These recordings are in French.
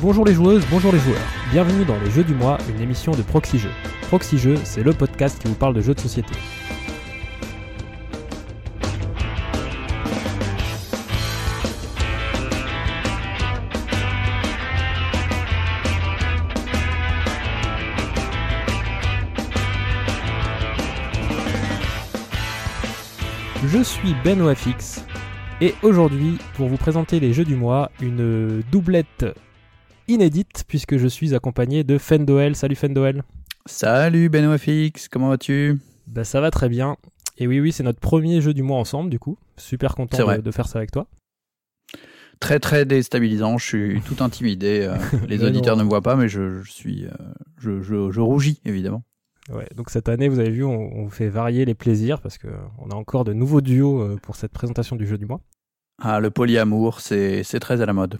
Bonjour les joueuses, bonjour les joueurs. Bienvenue dans les Jeux du mois, une émission de Proxy Jeux. Proxy Jeux, c'est le podcast qui vous parle de jeux de société. Je suis Ben OFX et aujourd'hui, pour vous présenter les jeux du mois, une doublette inédite puisque je suis accompagné de Fendoel. Salut Fendoel. Salut Ben OFX, comment vas-tu? Bah ça va très bien. Et oui oui, c'est notre premier jeu du mois ensemble du coup. Super content de, de, faire ça avec toi. Très très déstabilisant, je suis tout intimidé. Euh, les auditeurs ne me voient pas mais je, je suis euh, je, je, je rougis évidemment. Ouais, donc cette année, vous avez vu, on, on fait varier les plaisirs parce que on a encore de nouveaux duos euh, pour cette présentation du jeu du mois. Ah, le polyamour, c'est très à la mode.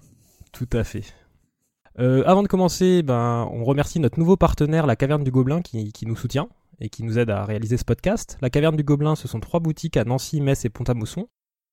Tout à fait. Euh, avant de commencer, ben, on remercie notre nouveau partenaire, la Caverne du Gobelin, qui, nous soutient et qui nous aide à réaliser ce podcast. La Caverne du Gobelin, ce sont trois boutiques à Nancy, Metz et Pont-à-Mousson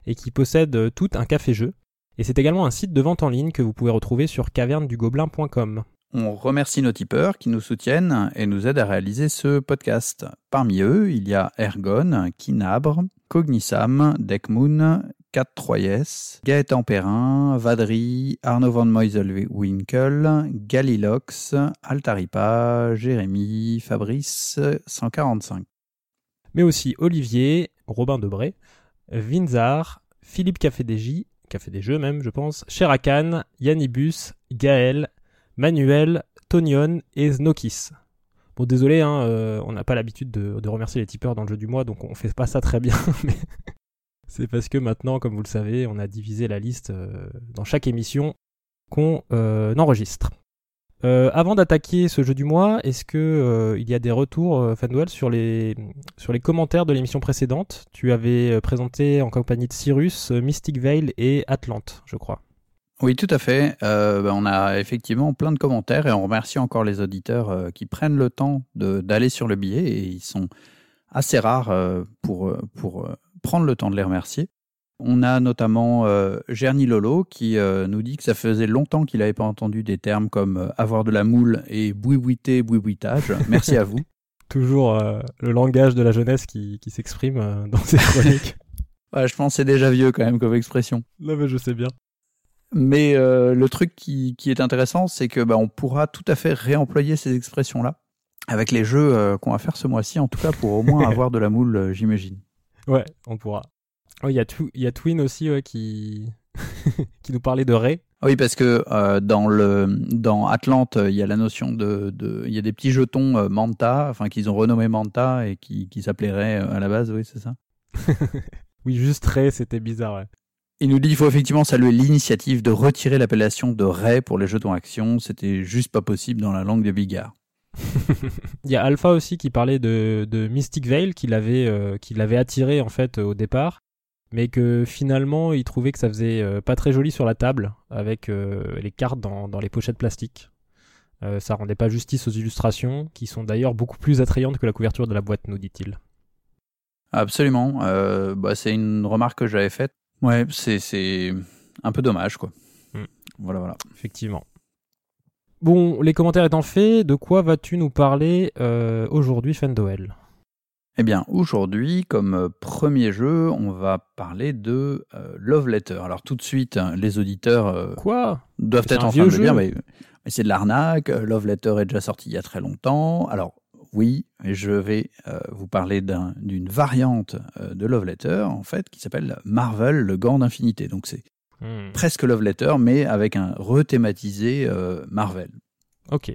et qui possèdent euh, tout un café-jeu. Et c'est également un site de vente en ligne que vous pouvez retrouver sur cavernedugobelin.com. On remercie nos tipeurs qui nous soutiennent et nous aident à réaliser ce podcast. Parmi eux, il y a Ergon, Kinabre, Cognissam, Deckmoon, 4 Troyes, Gaëtan Perrin, Vadri, Arnaud van Meuselwinkel, Galilox, Altaripa, Jérémy, Fabrice, 145. Mais aussi Olivier, Robin Debré, Vinzar, Philippe Café des J, Café des Jeux même, je pense, Cherakan, Yannibus, Gaël, Manuel, Tonion et Znokis. Bon, désolé, hein, euh, on n'a pas l'habitude de, de, remercier les tipeurs dans le jeu du mois, donc on fait pas ça très bien, mais c'est parce que maintenant, comme vous le savez, on a divisé la liste euh, dans chaque émission qu'on euh, enregistre. Euh, avant d'attaquer ce jeu du mois, est-ce que il y a des retours, Fanduel, sur les sur les commentaires de l'émission précédente? Tu avais présenté en compagnie de Cyrus, Mystic Veil et Atlante, je crois. Oui, tout à fait. Ben, on a effectivement plein de commentaires et on remercie encore les auditeurs qui prennent le temps d'aller sur le billet et ils sont assez rares pour prendre le temps de les remercier. On a notamment euh, Gerny Lolo qui nous dit que ça faisait longtemps qu'il n'avait pas entendu des termes comme avoir de la moule et bouibouiter, bouibouitage. Merci à vous. Toujours le langage de la jeunesse qui, qui s'exprime dans ces chroniques. ouais, je pense que c'est déjà vieux quand même comme expression. Non mais je sais bien. Mais euh, le truc qui, qui est intéressant, c'est que bah, on pourra tout à fait réemployer ces expressions-là avec les jeux euh, qu'on va faire ce mois-ci, en tout cas pour au moins avoir de la moule, euh, j'imagine. Ouais, on pourra. Il oh, y, a y a Twin aussi ouais, qui... qui nous parlait de Ray. Oui, parce que euh, dans le dans Atlante, il y a la notion de il y a des petits jetons euh, Manta, enfin qu'ils ont renommé Manta et qui, qui s'appelaient Ray à la base, oui, c'est ça. oui, juste Ray, c'était bizarre. Ouais. Il nous dit qu'il faut effectivement saluer l'initiative de retirer l'appellation de Ray pour les jetons action. C'était juste pas possible dans la langue de Bigard. Il y a Alpha aussi qui parlait de, de Mystic Veil, qui l'avait euh, qui l'avait attiré en fait au départ, mais que finalement il trouvait que ça faisait euh, pas très joli sur la table avec euh, les cartes dans, dans les pochettes plastiques. Euh, ça rendait pas justice aux illustrations, qui sont d'ailleurs beaucoup plus attrayantes que la couverture de la boîte, nous dit-il. Absolument. Bah, c'est une remarque que j'avais faite. Ouais, c'est un peu dommage, quoi. Mm. Voilà, voilà. Effectivement. Bon, les commentaires étant faits, de quoi vas-tu nous parler euh, aujourd'hui, Fendoel Eh bien, aujourd'hui, comme premier jeu, on va parler de euh, Love Letter. Alors, tout de suite, les auditeurs euh, quoi? doivent être en train de dire, mais, mais c'est de l'arnaque, Love Letter est déjà sorti il y a très longtemps. Alors, oui, je vais euh, vous parler d'une un, variante euh, de Love Letter, en fait, qui s'appelle Marvel, le gant d'infinité. Donc c'est hmm. presque Love Letter, mais avec un rethématisé euh, Marvel. Ok.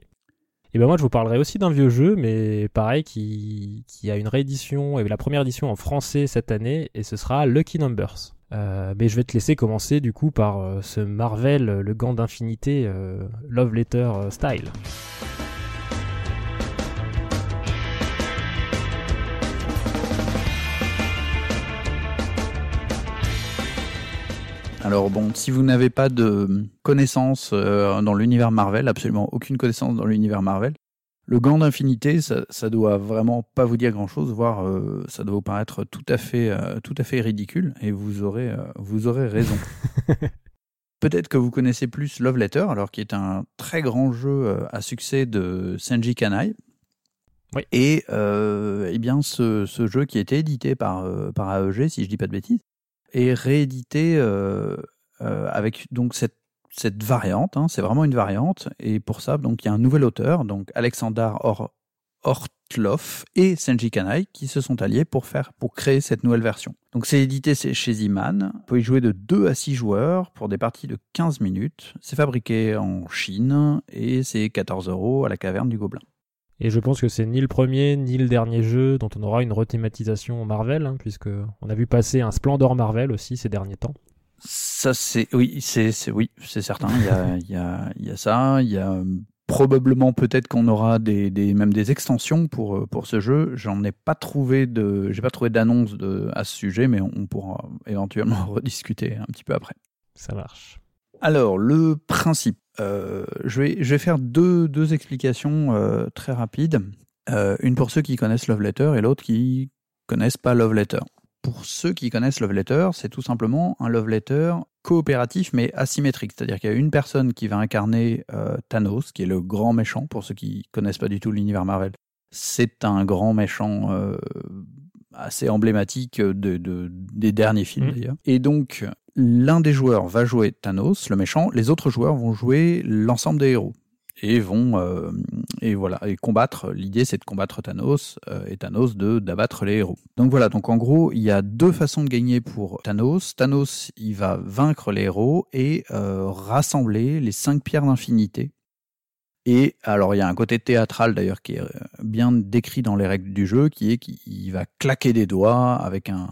Et ben moi, je vous parlerai aussi d'un vieux jeu, mais pareil, qui, qui a une réédition, et la première édition en français cette année, et ce sera Lucky Numbers. Euh, mais je vais te laisser commencer du coup par euh, ce Marvel, le gant d'infinité, Love Letter style. Alors bon, si vous n'avez pas de connaissances euh, dans l'univers Marvel, absolument aucune connaissance dans l'univers Marvel, le gant d'infinité, ça, ça doit vraiment pas vous dire grand-chose, voire euh, ça doit vous paraître tout à fait, euh, tout à fait ridicule, et vous aurez, euh, vous aurez raison. Peut-être que vous connaissez plus Love Letter, alors qui est un très grand jeu à succès de Senji Kanai. Oui. Et eh bien, ce, ce, jeu qui a été édité par, par AEG, si je dis pas de bêtises, est réédité avec donc cette variante, hein, c'est vraiment une variante, et pour ça, donc il y a un nouvel auteur, donc Alexander Or Ortloff et Senji Kanai, qui se sont alliés pour faire, pour créer cette nouvelle version. Donc c'est édité chez Ziman. Vous pouvez y jouer de 2 à 6 joueurs pour des parties de 15 minutes. C'est fabriqué en Chine et c'est 14 euros à la caverne du Gobelin. Et je pense que c'est ni le premier ni le dernier jeu dont on aura une rethématisation Marvel, hein, puisque on a vu passer un Splendor Marvel aussi ces derniers temps. Ça c'est oui, c'est oui, c'est certain. Il y a y a y a ça. Il y a probablement peut-être qu'on aura des, des, même des extensions pour pour ce jeu. J'en ai pas trouvé de j'ai pas trouvé d'annonce à ce sujet, mais on, pourra éventuellement rediscuter un petit peu après. Ça marche. Alors le principe, euh, je vais je vais faire deux deux explications euh, très rapides. Euh, une pour ceux qui connaissent Love Letter et l'autre qui connaissent pas Love Letter pour ceux qui connaissent Love Letter, c'est tout simplement un Love Letter coopératif mais asymétrique. C'est-à-dire qu'il y a une personne qui va incarner Thanos, qui est le grand méchant, pour ceux qui connaissent pas du tout l'univers Marvel. C'est un grand méchant assez emblématique de, des derniers films mmh. d'ailleurs. Et donc, l'un des joueurs va jouer Thanos, le méchant, les autres joueurs vont jouer l'ensemble des héros et vont euh, et voilà et combattre. L'idée c'est de combattre Thanos euh, et Thanos de d'abattre les héros. Donc voilà. Donc en gros, il y a deux façons de gagner pour Thanos. Thanos, il va vaincre les héros et euh, rassembler les cinq pierres d'infinité. Et alors il y a un côté théâtral d'ailleurs qui est bien décrit dans les règles du jeu, qui est qu'il va claquer des doigts avec un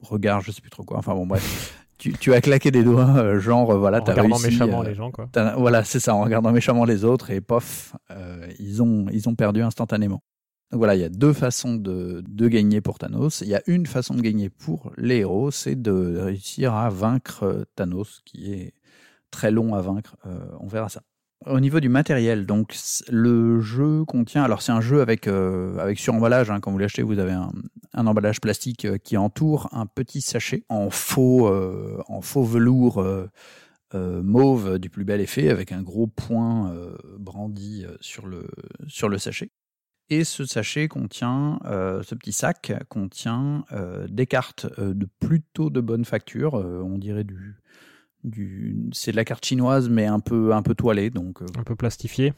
regard, je sais plus trop quoi. Enfin bon bref, tu, tu, as claqué des doigts, euh, genre voilà, t'as réussi. En regardant méchamment euh, les gens, quoi. Voilà, c'est ça, en regardant méchamment les autres et pof, euh, ils ont ils ont perdu instantanément. Donc voilà, il y a deux façons de, de gagner pour Thanos. Il y a une façon de gagner pour les héros, c'est de réussir à vaincre Thanos, qui est très long à vaincre. on verra ça. Au niveau du matériel, donc le jeu contient, alors c'est un jeu avec euh, avec suremballage. Hein, quand vous l'achetez, vous avez un, emballage plastique euh, qui entoure un petit sachet en faux euh, en faux velours mauve du plus bel effet, avec un gros point brandi sur le sur le sachet. Et ce sachet contient, ce petit sac contient des cartes de plutôt de bonne facture, on dirait du c'est de la carte chinoise mais un peu un peu toilée donc euh. un peu plastifié.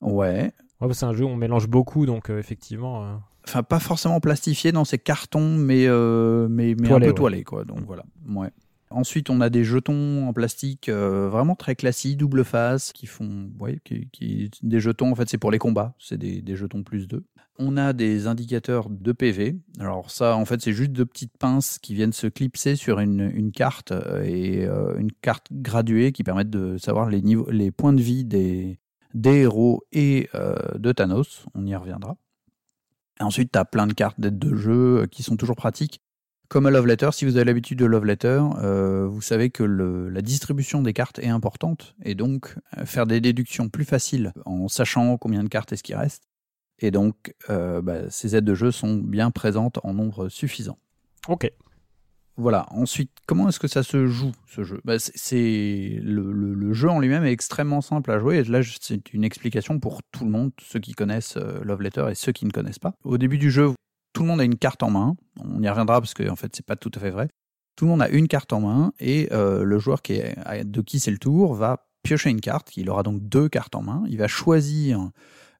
Ouais, ouais c'est un jeu où on mélange beaucoup donc euh, effectivement euh. enfin pas forcément plastifié dans ces cartons mais mais, mais un peu toilé quoi donc voilà. Ouais Ensuite, on a des jetons en plastique vraiment très classiques, double face, qui font, des jetons. En fait, c'est pour les combats. C'est des, jetons plus 2. On a des indicateurs de PV. Alors ça, en fait, c'est juste deux petites pinces qui viennent se clipser sur une, carte euh, et euh, une carte graduée qui permettent de savoir les, points de vie des, héros et euh, de Thanos. On y reviendra. Ensuite, tu as plein de cartes d'aide de jeu qui sont toujours pratiques. Comme à Love Letter, si vous avez l'habitude de Love Letter, vous savez que le, la distribution des cartes est importante et donc faire des déductions plus faciles en sachant combien de cartes est-ce qui reste et donc, euh, bah, ces aides de jeu sont bien présentes en nombre suffisant. Ok. Voilà. Ensuite, comment est-ce que ça se joue ce jeu? Bah, C'est le, le, jeu en lui-même est extrêmement simple à jouer. Et là, c'est une explication pour tout le monde, ceux qui connaissent euh, Love Letter et ceux qui ne connaissent pas. Au début du jeu, tout le monde a une carte en main. On y reviendra parce que en fait, c'est pas tout à fait vrai. Tout le monde a une carte en main et euh, le joueur qui de qui c'est le tour va piocher une carte. Il aura donc deux cartes en main. Il va choisir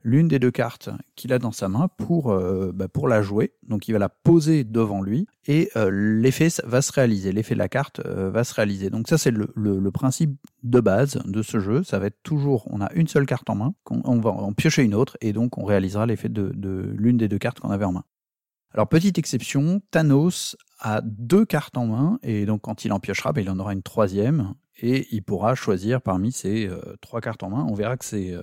l'une des deux cartes qu'il a dans sa main pour, euh, bah, pour la jouer. Donc il va la poser devant lui et euh, l'effet va se réaliser. L'effet de la carte va se réaliser. Donc ça c'est le, le, principe de base de ce jeu. Ça va être toujours, on a une seule carte en main, on, va en piocher une autre et donc on réalisera l'effet de, de l'une des deux cartes qu'on avait en main. Alors petite exception, Thanos a deux cartes en main et donc quand il en piochera, bah, il en aura une troisième et il pourra choisir parmi ces euh, trois cartes en main. On verra que c'est. Euh,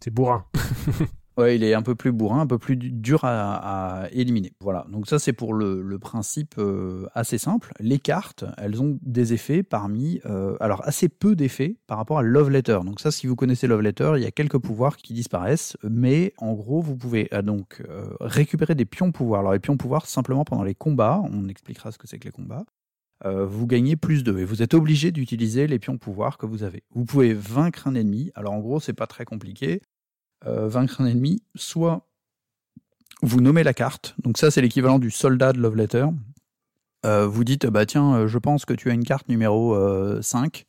c'est bourrin. ouais, il est un peu plus bourrin, un peu plus dur à, éliminer. Voilà, donc ça c'est pour le, principe euh, assez simple. Les cartes, elles ont des effets parmi. alors assez peu d'effets par rapport à Love Letter. Donc ça, si vous connaissez Love Letter, il y a quelques pouvoirs qui disparaissent, mais en gros, vous pouvez donc récupérer des pions pouvoirs. Alors les pions pouvoirs, simplement pendant les combats, on expliquera ce que c'est que les combats. euh, vous gagnez plus 2 et vous êtes obligé d'utiliser les pions pouvoir que vous avez. Vous pouvez vaincre un ennemi. Alors en gros, c'est pas très compliqué. Euh, vaincre un ennemi, soit vous nommez la carte. Donc ça, c'est l'équivalent du soldat de Love Letter. Euh, vous dites, bah tiens, je pense que tu as une carte numéro 5.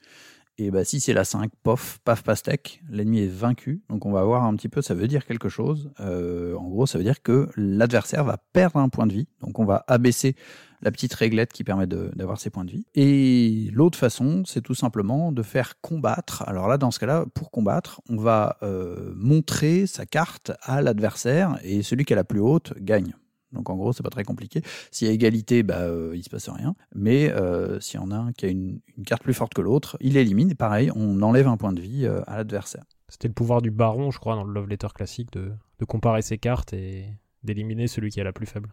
Et bah, si c'est la 5, pof, paf, pastèque, l'ennemi est vaincu. Donc on va voir un petit peu, ça veut dire quelque chose. en gros, ça veut dire que l'adversaire va perdre un point de vie. Donc on va abaisser la petite réglette qui permet d'avoir ses points de vie. Et l'autre façon, c'est tout simplement de faire combattre. Alors là, dans ce cas-là, pour combattre, on va euh, montrer sa carte à l'adversaire et celui qui a la plus haute gagne. Donc en gros, c'est pas très compliqué. S'il y a égalité, bah, euh, il se passe rien. Mais euh, s'il y en a un qui a une, carte plus forte que l'autre, il élimine. Et pareil, on enlève un point de vie à l'adversaire. C'était le pouvoir du baron, je crois, dans le Love Letter classique, de comparer ses cartes et d'éliminer celui qui a la plus faible.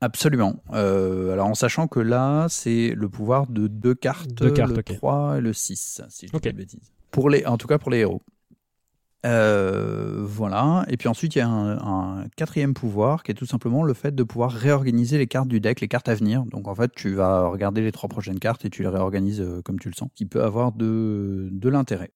Absolument. Euh, alors en sachant que là, c'est le pouvoir de deux cartes, le 3 et le 6, si je dis pas de bêtises. Pour les, en tout cas pour les héros. Euh, voilà. Et puis ensuite, il y a un, quatrième pouvoir qui est tout simplement le fait de pouvoir réorganiser les cartes du deck, les cartes à venir. Donc en fait, tu vas regarder les trois prochaines cartes et tu les réorganises euh, comme tu le sens, qui peut avoir de, de l'intérêt.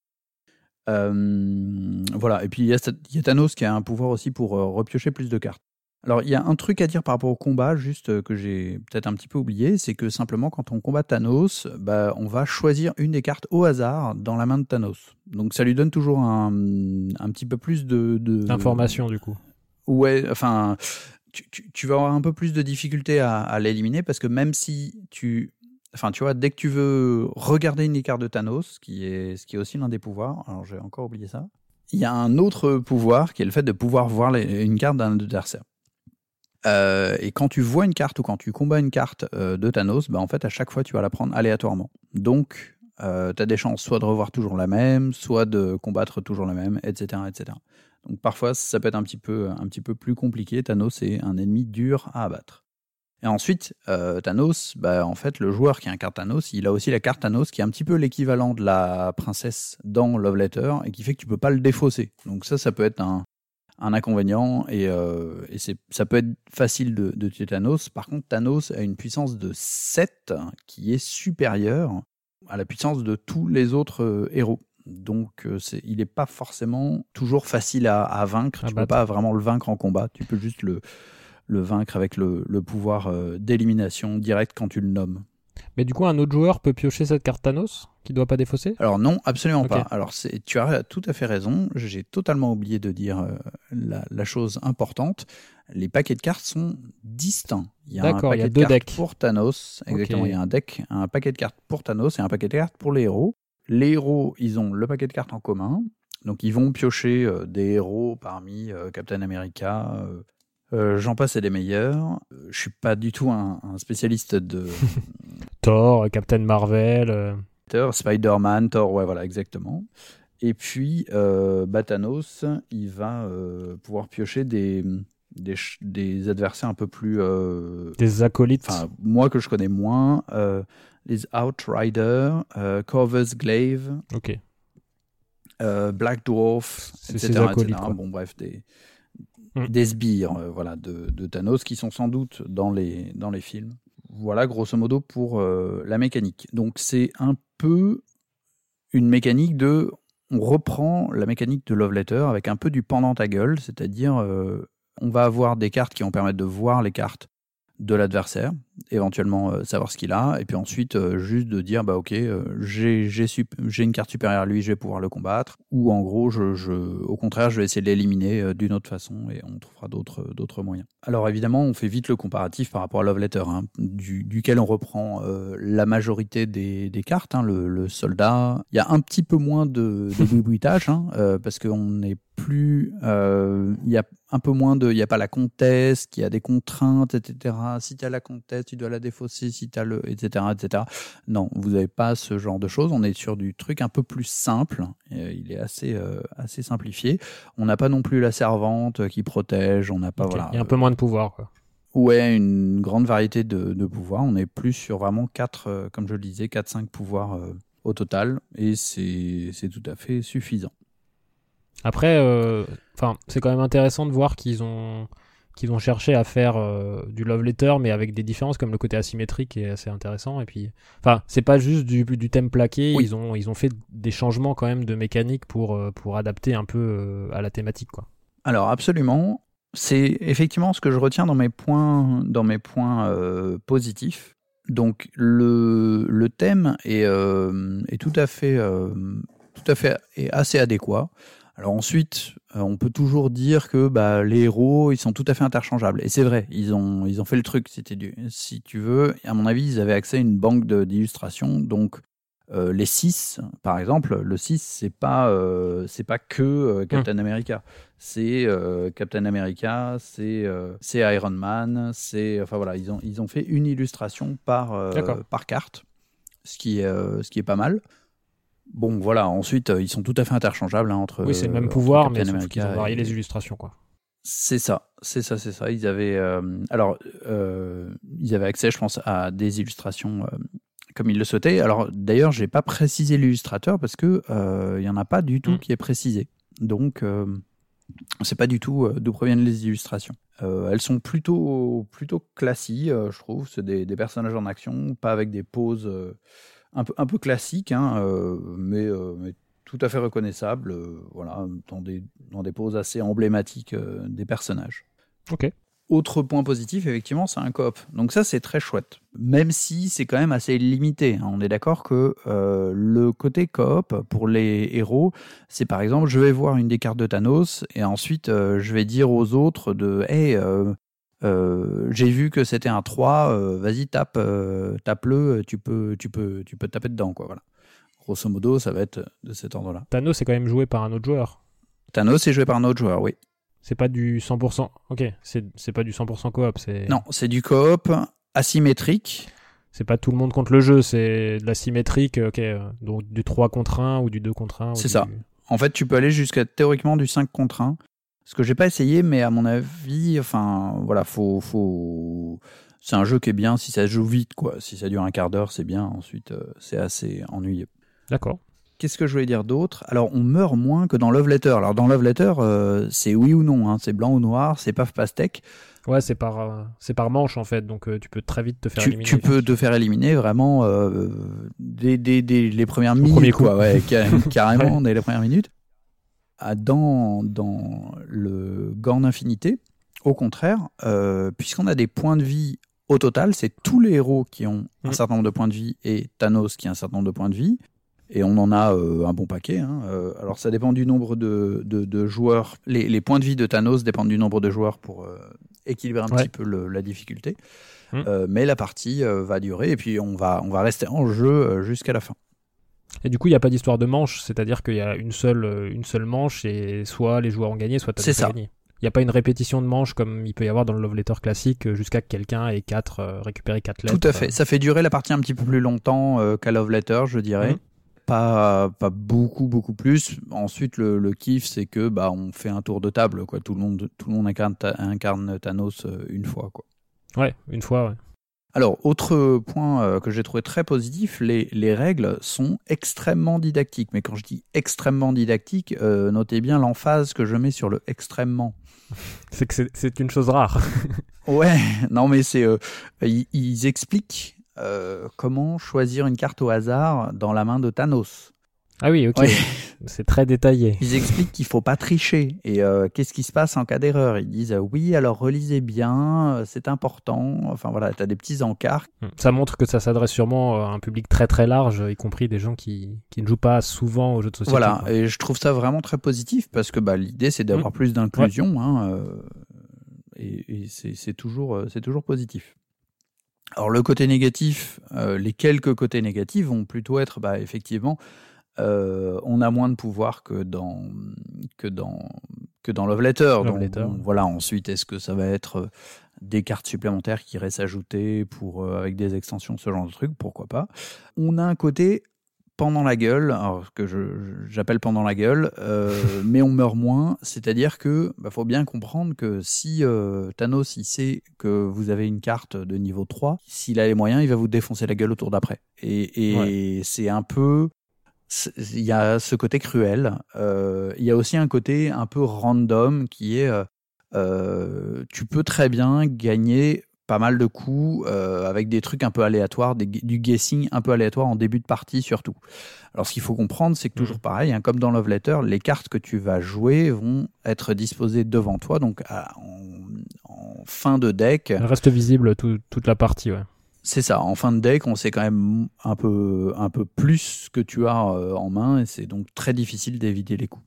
voilà. Et puis il y, a Thanos qui a un pouvoir aussi pour repiocher plus de cartes. Alors, il y a un truc à dire par rapport au combat, juste euh, que j'ai peut-être un petit peu oublié, c'est que simplement quand on combat Thanos, bah, on va choisir une des cartes au hasard dans la main de Thanos. Donc, ça lui donne toujours un, petit peu plus de. D'informations, du coup. Ouais, enfin, tu, vas avoir un peu plus de difficulté à, l'éliminer parce que même si tu. Enfin, tu vois, dès que tu veux regarder une des cartes de Thanos, qui est, ce qui est aussi l'un des pouvoirs, alors j'ai encore oublié ça, il y a un autre pouvoir qui est le fait de pouvoir voir une carte d'un adversaire. Euh, et quand tu vois une carte ou quand tu combats une carte euh, de Thanos, bah en fait à chaque fois tu vas la prendre aléatoirement. Donc euh, tu as des chances soit de revoir toujours la même, soit de combattre toujours la même, etc. etc. Donc parfois ça peut être un petit peu, un petit peu plus compliqué. Thanos est un ennemi dur à abattre. Et ensuite, Thanos, bah, en fait, le joueur qui incarne Thanos, il a aussi la carte Thanos qui est un petit peu l'équivalent de la princesse dans Love Letter et qui fait que tu peux pas le défausser. Donc ça, ça peut être un, un inconvénient et, euh, et ça peut être facile de, de, tuer Thanos. Par contre, Thanos a une puissance de 7 qui est supérieure à la puissance de tous les autres euh, héros. Donc, euh, c'est, il n'est pas forcément toujours facile à, à vaincre. tu ne peux pas vraiment le vaincre en combat. Tu peux juste le, le vaincre avec le, le pouvoir d'élimination direct quand tu le nommes. Mais du coup, un autre joueur peut piocher cette carte Thanos qui doit pas défausser? Alors non, absolument pas. Alors tu as tout à fait raison. J'ai totalement oublié de dire euh, la, chose importante. Les paquets de cartes sont distincts. Il y a un paquet de cartes pour Thanos. Exactement. Il y a un deck, un paquet de cartes pour Thanos et un paquet de cartes pour les héros. Les héros, ils ont le paquet de cartes en commun. Donc ils vont piocher euh, des héros parmi euh, Captain America, euh, j'en passe et des meilleurs. Je suis pas du tout un, spécialiste de Thor, Captain Marvel, euh. Thor, Spider-Man, Thor, ouais, voilà, exactement. Et puis Batanos, il va pouvoir piocher des, des, adversaires un peu plus des acolytes. Enfin, moi que je connais moins, les Outriders, Corvus Glaive. Ok. Black Dwarf, etc. Bon, bref, des, Mm. des sbires euh, voilà, de, Thanos qui sont sans doute dans les, dans les films. Voilà, grosso modo, pour euh, la mécanique. Donc, c'est un peu une mécanique de. On reprend la mécanique de Love Letter avec un peu du pendant à gueule, c'est-à-dire euh, on va avoir des cartes qui vont permettre de voir les cartes de l'adversaire, éventuellement euh, savoir ce qu'il a, et puis ensuite euh, juste de dire bah ok euh, j'ai j'ai une carte supérieure à lui, je vais pouvoir le combattre, ou en gros je, je au contraire je vais essayer de l'éliminer d'une autre façon et on trouvera d'autres d'autres moyens. Alors évidemment on fait vite le comparatif par rapport à Love Letter, hein, du, duquel on reprend la majorité des, des cartes, hein, le, le, soldat, il y a un petit peu moins de, de hein, parce qu'on est plus, il y a un peu moins de, il n'y a pas la comtesse, qui a des contraintes, etc. Si tu as la comtesse, tu dois la défausser, si tu as le, etc., etc. Non, vous n'avez pas ce genre de choses. On est sur du truc un peu plus simple. il est assez, euh, assez simplifié. On n'a pas non plus la servante qui protège. On n'a pas, voilà. Il y a un peu moins de pouvoir, quoi. Ouais, une grande variété de, de pouvoirs. On est plus sur vraiment quatre, euh, comme je le disais, 4-5 pouvoirs euh, au total. Et c'est tout à fait suffisant. Après, enfin, c'est quand même intéressant de voir qu'ils ont qu'ils ont cherché à faire euh, du love letter, mais avec des différences comme le côté asymétrique est assez intéressant. Et puis, enfin, c'est pas juste du, du thème plaqué. Ils ont ils ont fait des changements quand même de mécanique pour euh, pour adapter un peu euh, à la thématique, quoi. Alors absolument, c'est effectivement ce que je retiens dans mes points dans mes points positifs. Donc le, le thème est, est tout à fait tout à fait est assez adéquat. Alors ensuite, euh, on peut toujours dire que bah, les héros, ils sont tout à fait interchangeables. Et c'est vrai, ils ont, ils ont fait le truc. C'était du, si tu veux, à mon avis, ils avaient accès à une banque d'illustrations. Donc euh, les 6, par exemple, le 6, c'est pas, euh, c'est pas que Captain hmm. America. C'est Captain America, c'est c'est Iron Man, c'est, enfin voilà, ils ont, ils ont fait une illustration par, par carte, ce qui est, ce qui est pas mal. Bon, voilà, ensuite, euh, ils sont tout à fait interchangeables hein, entre. Oui, c'est le même euh, pouvoir, mais ils ont varié les illustrations, quoi. C'est ça, c'est ça, c'est ça. Ils avaient, euh, alors, ils avaient accès, je pense, à des illustrations comme ils le souhaitaient. Alors, d'ailleurs, j'ai pas précisé l'illustrateur parce que il y en a pas du tout hmm. qui est précisé. Donc, on sait pas du tout d'où proviennent les illustrations. elles sont plutôt, plutôt classiques, je trouve. C'est des, des, personnages en action, pas avec des poses un peu, un peu classique, hein, euh, mais, euh, mais, tout à fait reconnaissable, euh, voilà, dans des, dans des poses assez emblématiques des personnages. Ok. Autre point positif, effectivement, c'est un coop. Donc ça, c'est très chouette. Même si c'est quand même assez limité. Hein. On est d'accord que le côté coop pour les héros, c'est par exemple, je vais voir une des cartes de Thanos et ensuite je vais dire aux autres de, hey, euh, j'ai vu que c'était un 3, euh, vas-y tape, euh, tape-le, tu peux, tu peux, tu peux taper dedans quoi. Voilà. Grosso modo, ça va être de cet ordre-là. Thanos c'est quand même joué par un autre joueur. Thanos est joué par un autre joueur, oui. C'est pas du 100%. Ok, c'est pas du 100% coop. Non, c'est du coop asymétrique. C'est pas tout le monde contre le jeu, c'est de l'asymétrique, ok, donc du 3 contre 1 ou du 2 contre 1. C'est ça. En fait, tu peux aller jusqu'à théoriquement du 5 contre 1. Ce que j'ai pas essayé, mais à mon avis, enfin, voilà, faut, faut... c'est un jeu qui est bien si ça se joue vite, quoi. Si ça dure un quart d'heure, c'est bien. Ensuite, euh, c'est assez ennuyeux. D'accord. Qu'est-ce que je voulais dire d'autre? Alors, on meurt moins que dans Love Letter. Alors, dans Love Letter, euh, c'est oui ou non, hein. c'est blanc ou noir, c'est paf pastèque. Ouais, c'est par, euh, c'est par manche en fait, donc tu peux très vite te faire éliminer. Tu peux te faire éliminer vraiment dès, les premières minutes, quoi, ouais, carrément dès les premières minutes dans, dans le gant d'infinité. Au contraire, euh, puisqu'on a des points de vie au total, c'est tous les héros qui ont un mm. certain nombre de points de vie et Thanos qui a un certain nombre de points de vie. Et on en a euh, un bon paquet. Hein. Euh, alors ça dépend du nombre de, de, joueurs. Les, points de vie de Thanos dépendent du nombre de joueurs pour équilibrer un petit peu la difficulté. Mm. mais la partie va durer et puis on va, on va rester en jeu jusqu'à la fin. Et du coup, il n'y a pas d'histoire de manche, c'est-à-dire qu'il y a une seule, euh, une seule manche et soit les joueurs ont gagné, soit tu as gagné. Il n'y a pas une répétition de manche comme il peut y avoir dans le Love Letter classique euh, jusqu'à que quelqu'un ait quatre, euh, récupéré 4 lettres. Tout à fait. Ça fait durer la partie un petit peu plus longtemps qu'à Love Letter, je dirais. Mhm. Pas, pas beaucoup, beaucoup plus. Ensuite, le, le kiff, c'est que bah, on fait un tour de table. Quoi. Tout, le monde, tout le monde incarne, incarne Thanos une fois. Quoi. Ouais, une fois, ouais. Alors, autre point euh, que j'ai trouvé très positif, les, les, règles sont extrêmement didactiques. Mais quand je dis extrêmement didactique, euh, notez bien l'emphase que je mets sur le extrêmement. C'est que c'est une chose rare. ouais, non mais c'est... Euh, ils, expliquent comment choisir une carte au hasard dans la main de Thanos. Ah oui, ok. C'est très détaillé. Ils expliquent qu'il faut pas tricher. Et euh, qu'est-ce qui se passe en cas d'erreur? Ils disent euh, oui, alors relisez bien, euh, c'est important. Enfin voilà, tu as des petits encarts. Hmm. Ça montre que ça s'adresse sûrement à un public très très large, y compris des gens qui, qui ne jouent pas souvent aux jeux de société. Voilà, et je trouve ça vraiment très positif parce que bah, l'idée c'est d'avoir hmm. plus d'inclusion. Hein, et, et c'est toujours, toujours positif. Alors le côté négatif, les quelques côtés négatifs vont plutôt être bah, effectivement euh, on a moins de pouvoir que dans que dans que dans Love Letter. voilà. Ensuite, est-ce que ça va être euh, des cartes supplémentaires qui restent ajoutées pour euh, avec des extensions, ce genre de truc Pourquoi pas? On a un côté pendant la gueule, alors que j'appelle pendant la gueule, mais on meurt moins. C'est-à-dire que bah, faut bien comprendre que si Thanos il sait que vous avez une carte de niveau 3, s'il a les moyens, il va vous défoncer la gueule au tour d'après. Et, c'est un peu il y a ce côté cruel. Euh, il y a aussi un côté un peu random qui est euh, tu peux très bien gagner pas mal de coups avec des trucs un peu aléatoires, du guessing un peu aléatoire en début de partie surtout. Alors ce qu'il faut comprendre, c'est que toujours mmh. pareil, hein, comme dans Love Letter, les cartes que tu vas jouer vont être disposées devant toi, donc en, fin de deck. Elles restent visibles toute la partie, ouais. C'est ça. En fin de deck, on sait quand même un peu, un peu plus que tu as en main, et c'est donc très difficile d'éviter les coups.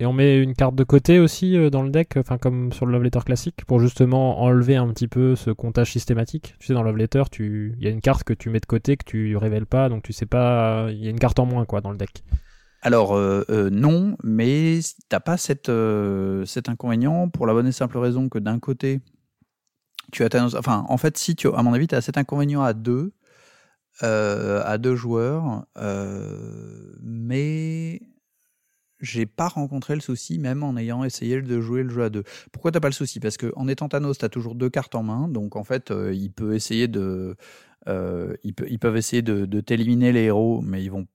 Et on met une carte de côté aussi euh, dans le deck, enfin comme sur le Love Letter classique, pour justement enlever un petit peu ce comptage systématique. Tu sais, dans Love Letter, il y a une carte que tu mets de côté que tu révèles pas, donc tu sais pas, il y a une carte en moins quoi dans le deck. Alors euh, euh, non, mais t'as pas cette, cet inconvénient pour la bonne et simple raison que d'un côté, tu as enfin en fait si tu, à mon avis, tu as cet inconvénient à deux, à deux joueurs, mais j'ai pas rencontré le souci, même en ayant essayé de jouer le jeu à deux. Pourquoi t'as pas le souci? Parce que en étant Thanos, t'as toujours deux cartes en main, donc en fait, euh, il peut essayer de, euh, ils, peuvent essayer de, t'éliminer les héros, mais ils vont,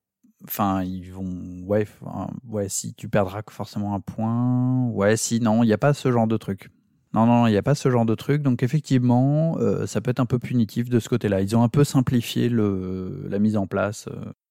enfin, ils vont, ouais, ouais, si tu perdras forcément un point, ouais, si non, il n'y a pas ce genre de truc. Non, non, il n'y a pas ce genre de truc. Donc effectivement, euh, ça peut être un peu punitif de ce côté-là. Ils ont un peu simplifié le, la mise en place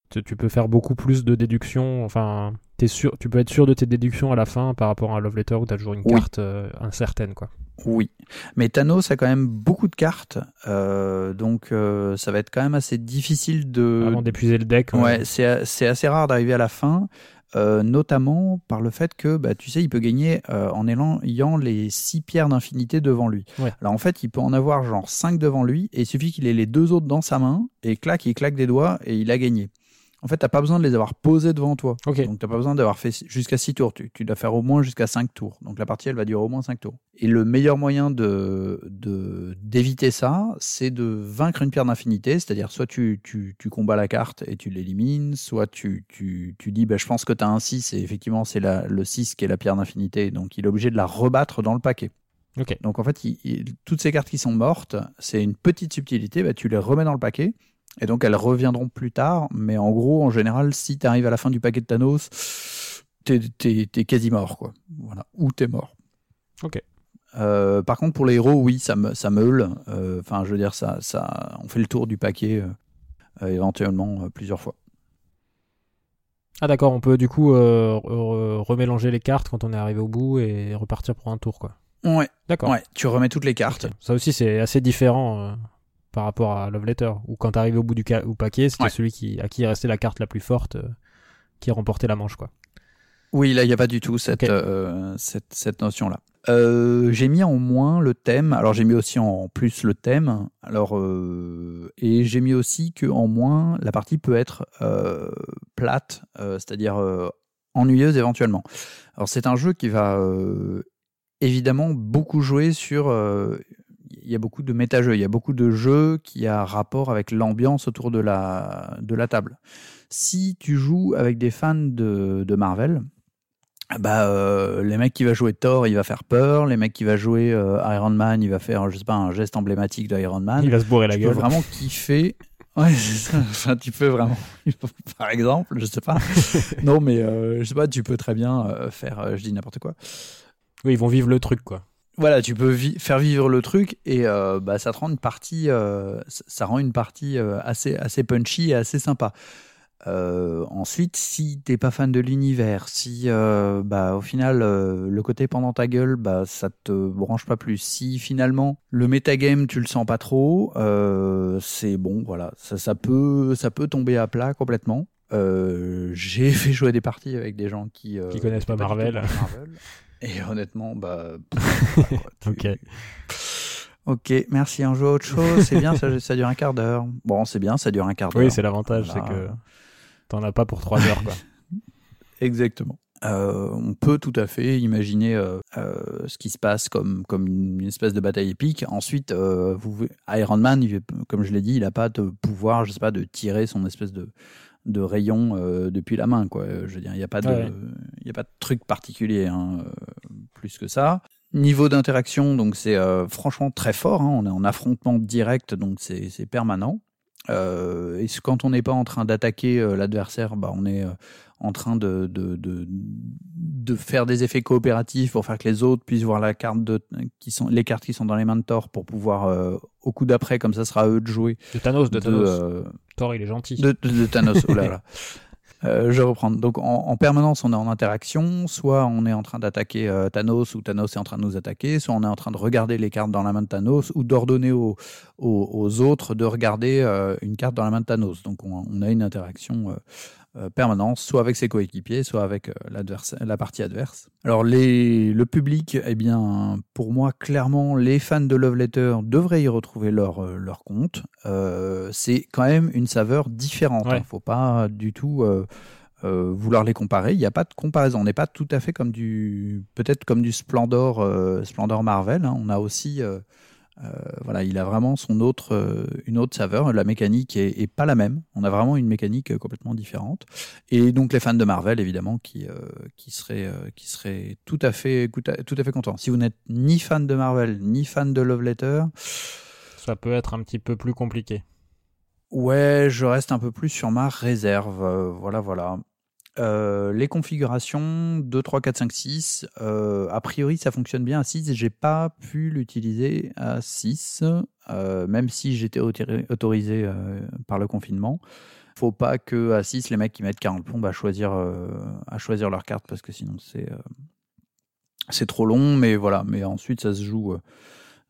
tu peux faire beaucoup plus de déductions. Enfin, es sûr, tu peux être sûr de tes déductions à la fin par rapport à un Love Letter où tu as toujours une carte euh, incertaine. Quoi. Oui. Mais Thanos a quand même beaucoup de cartes. Euh, donc, euh, ça va être quand même assez difficile de. Avant d'épuiser le deck. Ouais, c'est assez rare d'arriver à la fin. Notamment par le fait que, bah, tu sais, il peut gagner en ayant les six pierres d'infinité devant lui. Alors en fait, il peut en avoir genre 5 devant lui, et il suffit qu'il ait les deux autres dans sa main, et clac, il claque des doigts, et il a gagné. En fait, t'as pas besoin de les avoir posés devant toi. Okay. Donc, t'as pas besoin d'avoir fait jusqu'à 6 tours. Tu, tu, dois faire au moins jusqu'à 5 tours. Donc, la partie, elle va durer au moins 5 tours. Et le meilleur moyen de, d'éviter ça, c'est de vaincre une pierre d'infinité. C'est-à-dire, soit tu, tu, tu combats la carte et tu l'élimines, soit tu, tu, tu dis, bah, je pense que t'as un 6 et effectivement, c'est le 6 qui est la pierre d'infinité. Donc, il est obligé de la rebattre dans le paquet. Okay. Donc, en fait, toutes ces cartes qui sont mortes, c'est une petite subtilité. Bah, tu les remets dans le paquet et donc elles reviendront plus tard, mais en gros, en général, si tu arrives à la fin du paquet de Thanos, t'es es, quasi mort, quoi. Voilà. Ou t'es mort. Ok. Euh, par contre, pour les héros, oui, ça, me, ça meule. Euh, enfin, je veux dire, ça, ça, on fait le tour du paquet euh, éventuellement plusieurs fois. Ah d'accord, on peut du coup remélanger les cartes quand on est arrivé au bout et repartir pour un tour, quoi. Ouais. D'accord. Ouais, tu remets toutes les cartes. Ça aussi, c'est assez différent par rapport à Love Letter, où quand t'arrivais au bout du paquet, c'était celui qui, à qui restait la carte la plus forte euh, qui remportait la manche. quoi. Oui, là, il n'y a pas du tout cette, euh, cette, cette notion-là. Euh, j'ai mis en moins le thème, alors j'ai mis aussi en plus le thème, alors et j'ai mis aussi que en moins la partie peut être plate, c'est-à-dire ennuyeuse éventuellement. Alors c'est un jeu qui va évidemment beaucoup jouer sur il y a beaucoup de méta-jeux, il y a beaucoup de jeux qui a rapport avec l'ambiance autour de la, de la table. Si tu joues avec des fans de, de Marvel, bah euh, les mecs qui va jouer Thor, il va faire peur, les mecs qui va jouer euh, Iron Man, il va faire je sais pas un geste emblématique d'Iron Man. Il va se bourrer la gueule. Tu peux vraiment kiffer. Ouais, c'est ça. Enfin, tu peux vraiment, par exemple, je sais pas. non, mais euh, je sais pas, tu peux très bien faire, je dis n'importe quoi. Oui, ils vont vivre le truc, quoi voilà, tu peux faire vivre le truc et euh, bah, ça te rend une partie, euh, ça rend une partie euh, assez, assez punchy et assez sympa. ensuite, si t'es pas fan de l'univers, si bah au final le côté pendant ta gueule, bah ça te branche pas plus. Si finalement le metagame tu le sens pas trop, c'est bon, voilà, ça, ça peut ça peut tomber à plat complètement. J'ai fait jouer des parties avec des gens qui qui connaissent pas Marvel. Et honnêtement, bah. ok. Ok, merci. On joue à autre chose. C'est bien, ça, ça, dure un quart d'heure. Bon, c'est bien, ça dure un quart d'heure. Oui, c'est l'avantage, c'est que t'en as pas pour trois heures, quoi. Exactement. Euh, on peut tout à fait imaginer euh, euh, ce qui se passe comme, comme une espèce de bataille épique. Ensuite, vous, Iron Man, comme je l'ai dit, il n'a pas de pouvoir, je sais pas, de tirer son espèce de, de rayons euh, depuis la main. Quoi. Je veux dire, il n'y a, pas de, a pas de truc particulier hein, euh, plus que ça. Niveau d'interaction, donc c'est euh, franchement très fort. Hein. On est en affrontement direct, donc c'est permanent. et quand on n'est pas en train d'attaquer l'adversaire, bah, on est en train de, de, de faire des effets coopératifs pour faire que les autres puissent voir la carte de, qui sont, les cartes qui sont dans les mains de Thor pour pouvoir, euh, au coup d'après, comme ça sera à eux de jouer. De Thanos, de, Thanos. euh, Thor, il est gentil. de, de- de Thanos. oh là là. Euh, je reprends. Donc en, en permanence, on est en interaction. Soit on est en train d'attaquer euh, Thanos, ou Thanos est en train de nous attaquer. Soit on est en train de regarder les cartes dans la main de Thanos, ou d'ordonner aux, aux, aux autres de regarder euh, une carte dans la main de Thanos. Donc on, on a une interaction euh, permanente, soit avec ses coéquipiers, soit avec euh, la partie adverse. Alors les, le public, eh bien, pour moi, clairement, les fans de Love Letter devraient y retrouver leur, euh, leur compte. Euh, c'est quand même une saveur différente. Ouais. Il faut pas du tout euh, euh, vouloir les comparer. Il n'y a pas de comparaison. On n'est pas tout à fait comme du, peut-être comme du Splendor, Splendor Marvel. hein. On a aussi, voilà, il a vraiment son autre, euh, une autre saveur. La mécanique est, est pas la même. On a vraiment une mécanique euh, complètement différente. Et donc les fans de Marvel, évidemment, qui, euh, qui seraient, euh, qui seraient tout à fait, tout à, tout à fait contents. Si vous n'êtes ni fan de Marvel, ni fan de Love Letter, Ça peut être un petit peu plus compliqué. Ouais, je reste un peu plus sur ma réserve. euh, voilà, voilà. Euh, les configurations 2, 3, 4, 5, 6. euh, a priori, ça fonctionne bien à 6. J'ai pas pu l'utiliser à 6, euh, même si j'étais autori- autorisé euh, par le confinement. Faut pas que à 6, les mecs qui mettent 40 plombes à choisir, à choisir leur carte parce que sinon c'est c'est trop long. Mais voilà, mais ensuite ça se joue.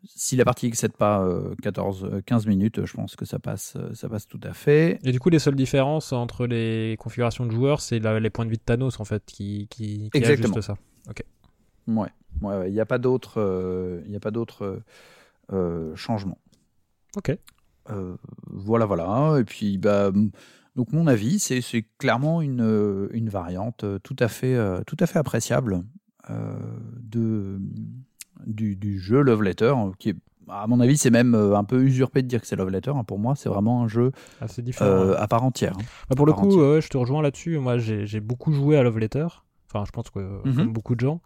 Euh, si la partie excède pas euh, 14, euh, 15 minutes, je pense que ça passe, euh, ça passe tout à fait. Et du coup, les seules différences entre les configurations de joueurs, c'est les points de vie de Thanos, en fait, qui, qui, qui Exactement. ajustent ça. Ouais, ouais, ouais. Il n'y a pas d'autres, euh, il y a pas d'autres euh, euh, changements. Ok. Euh, voilà, voilà. Et puis, bah, donc mon avis, c'est, clairement une, euh, une variante euh, tout à fait, euh, tout à fait appréciable euh, de du, du jeu Love Letter, hein, qui est, à mon avis, c'est même euh, un peu usurpé de dire que c'est Love Letter. hein. Pour moi, c'est vraiment un jeu Assez différent. euh, à part entière. hein. Bah, pour le coup, je te rejoins là-dessus. Moi, j'ai beaucoup joué à Love Letter. Enfin, je pense que Mhm. comme beaucoup de gens.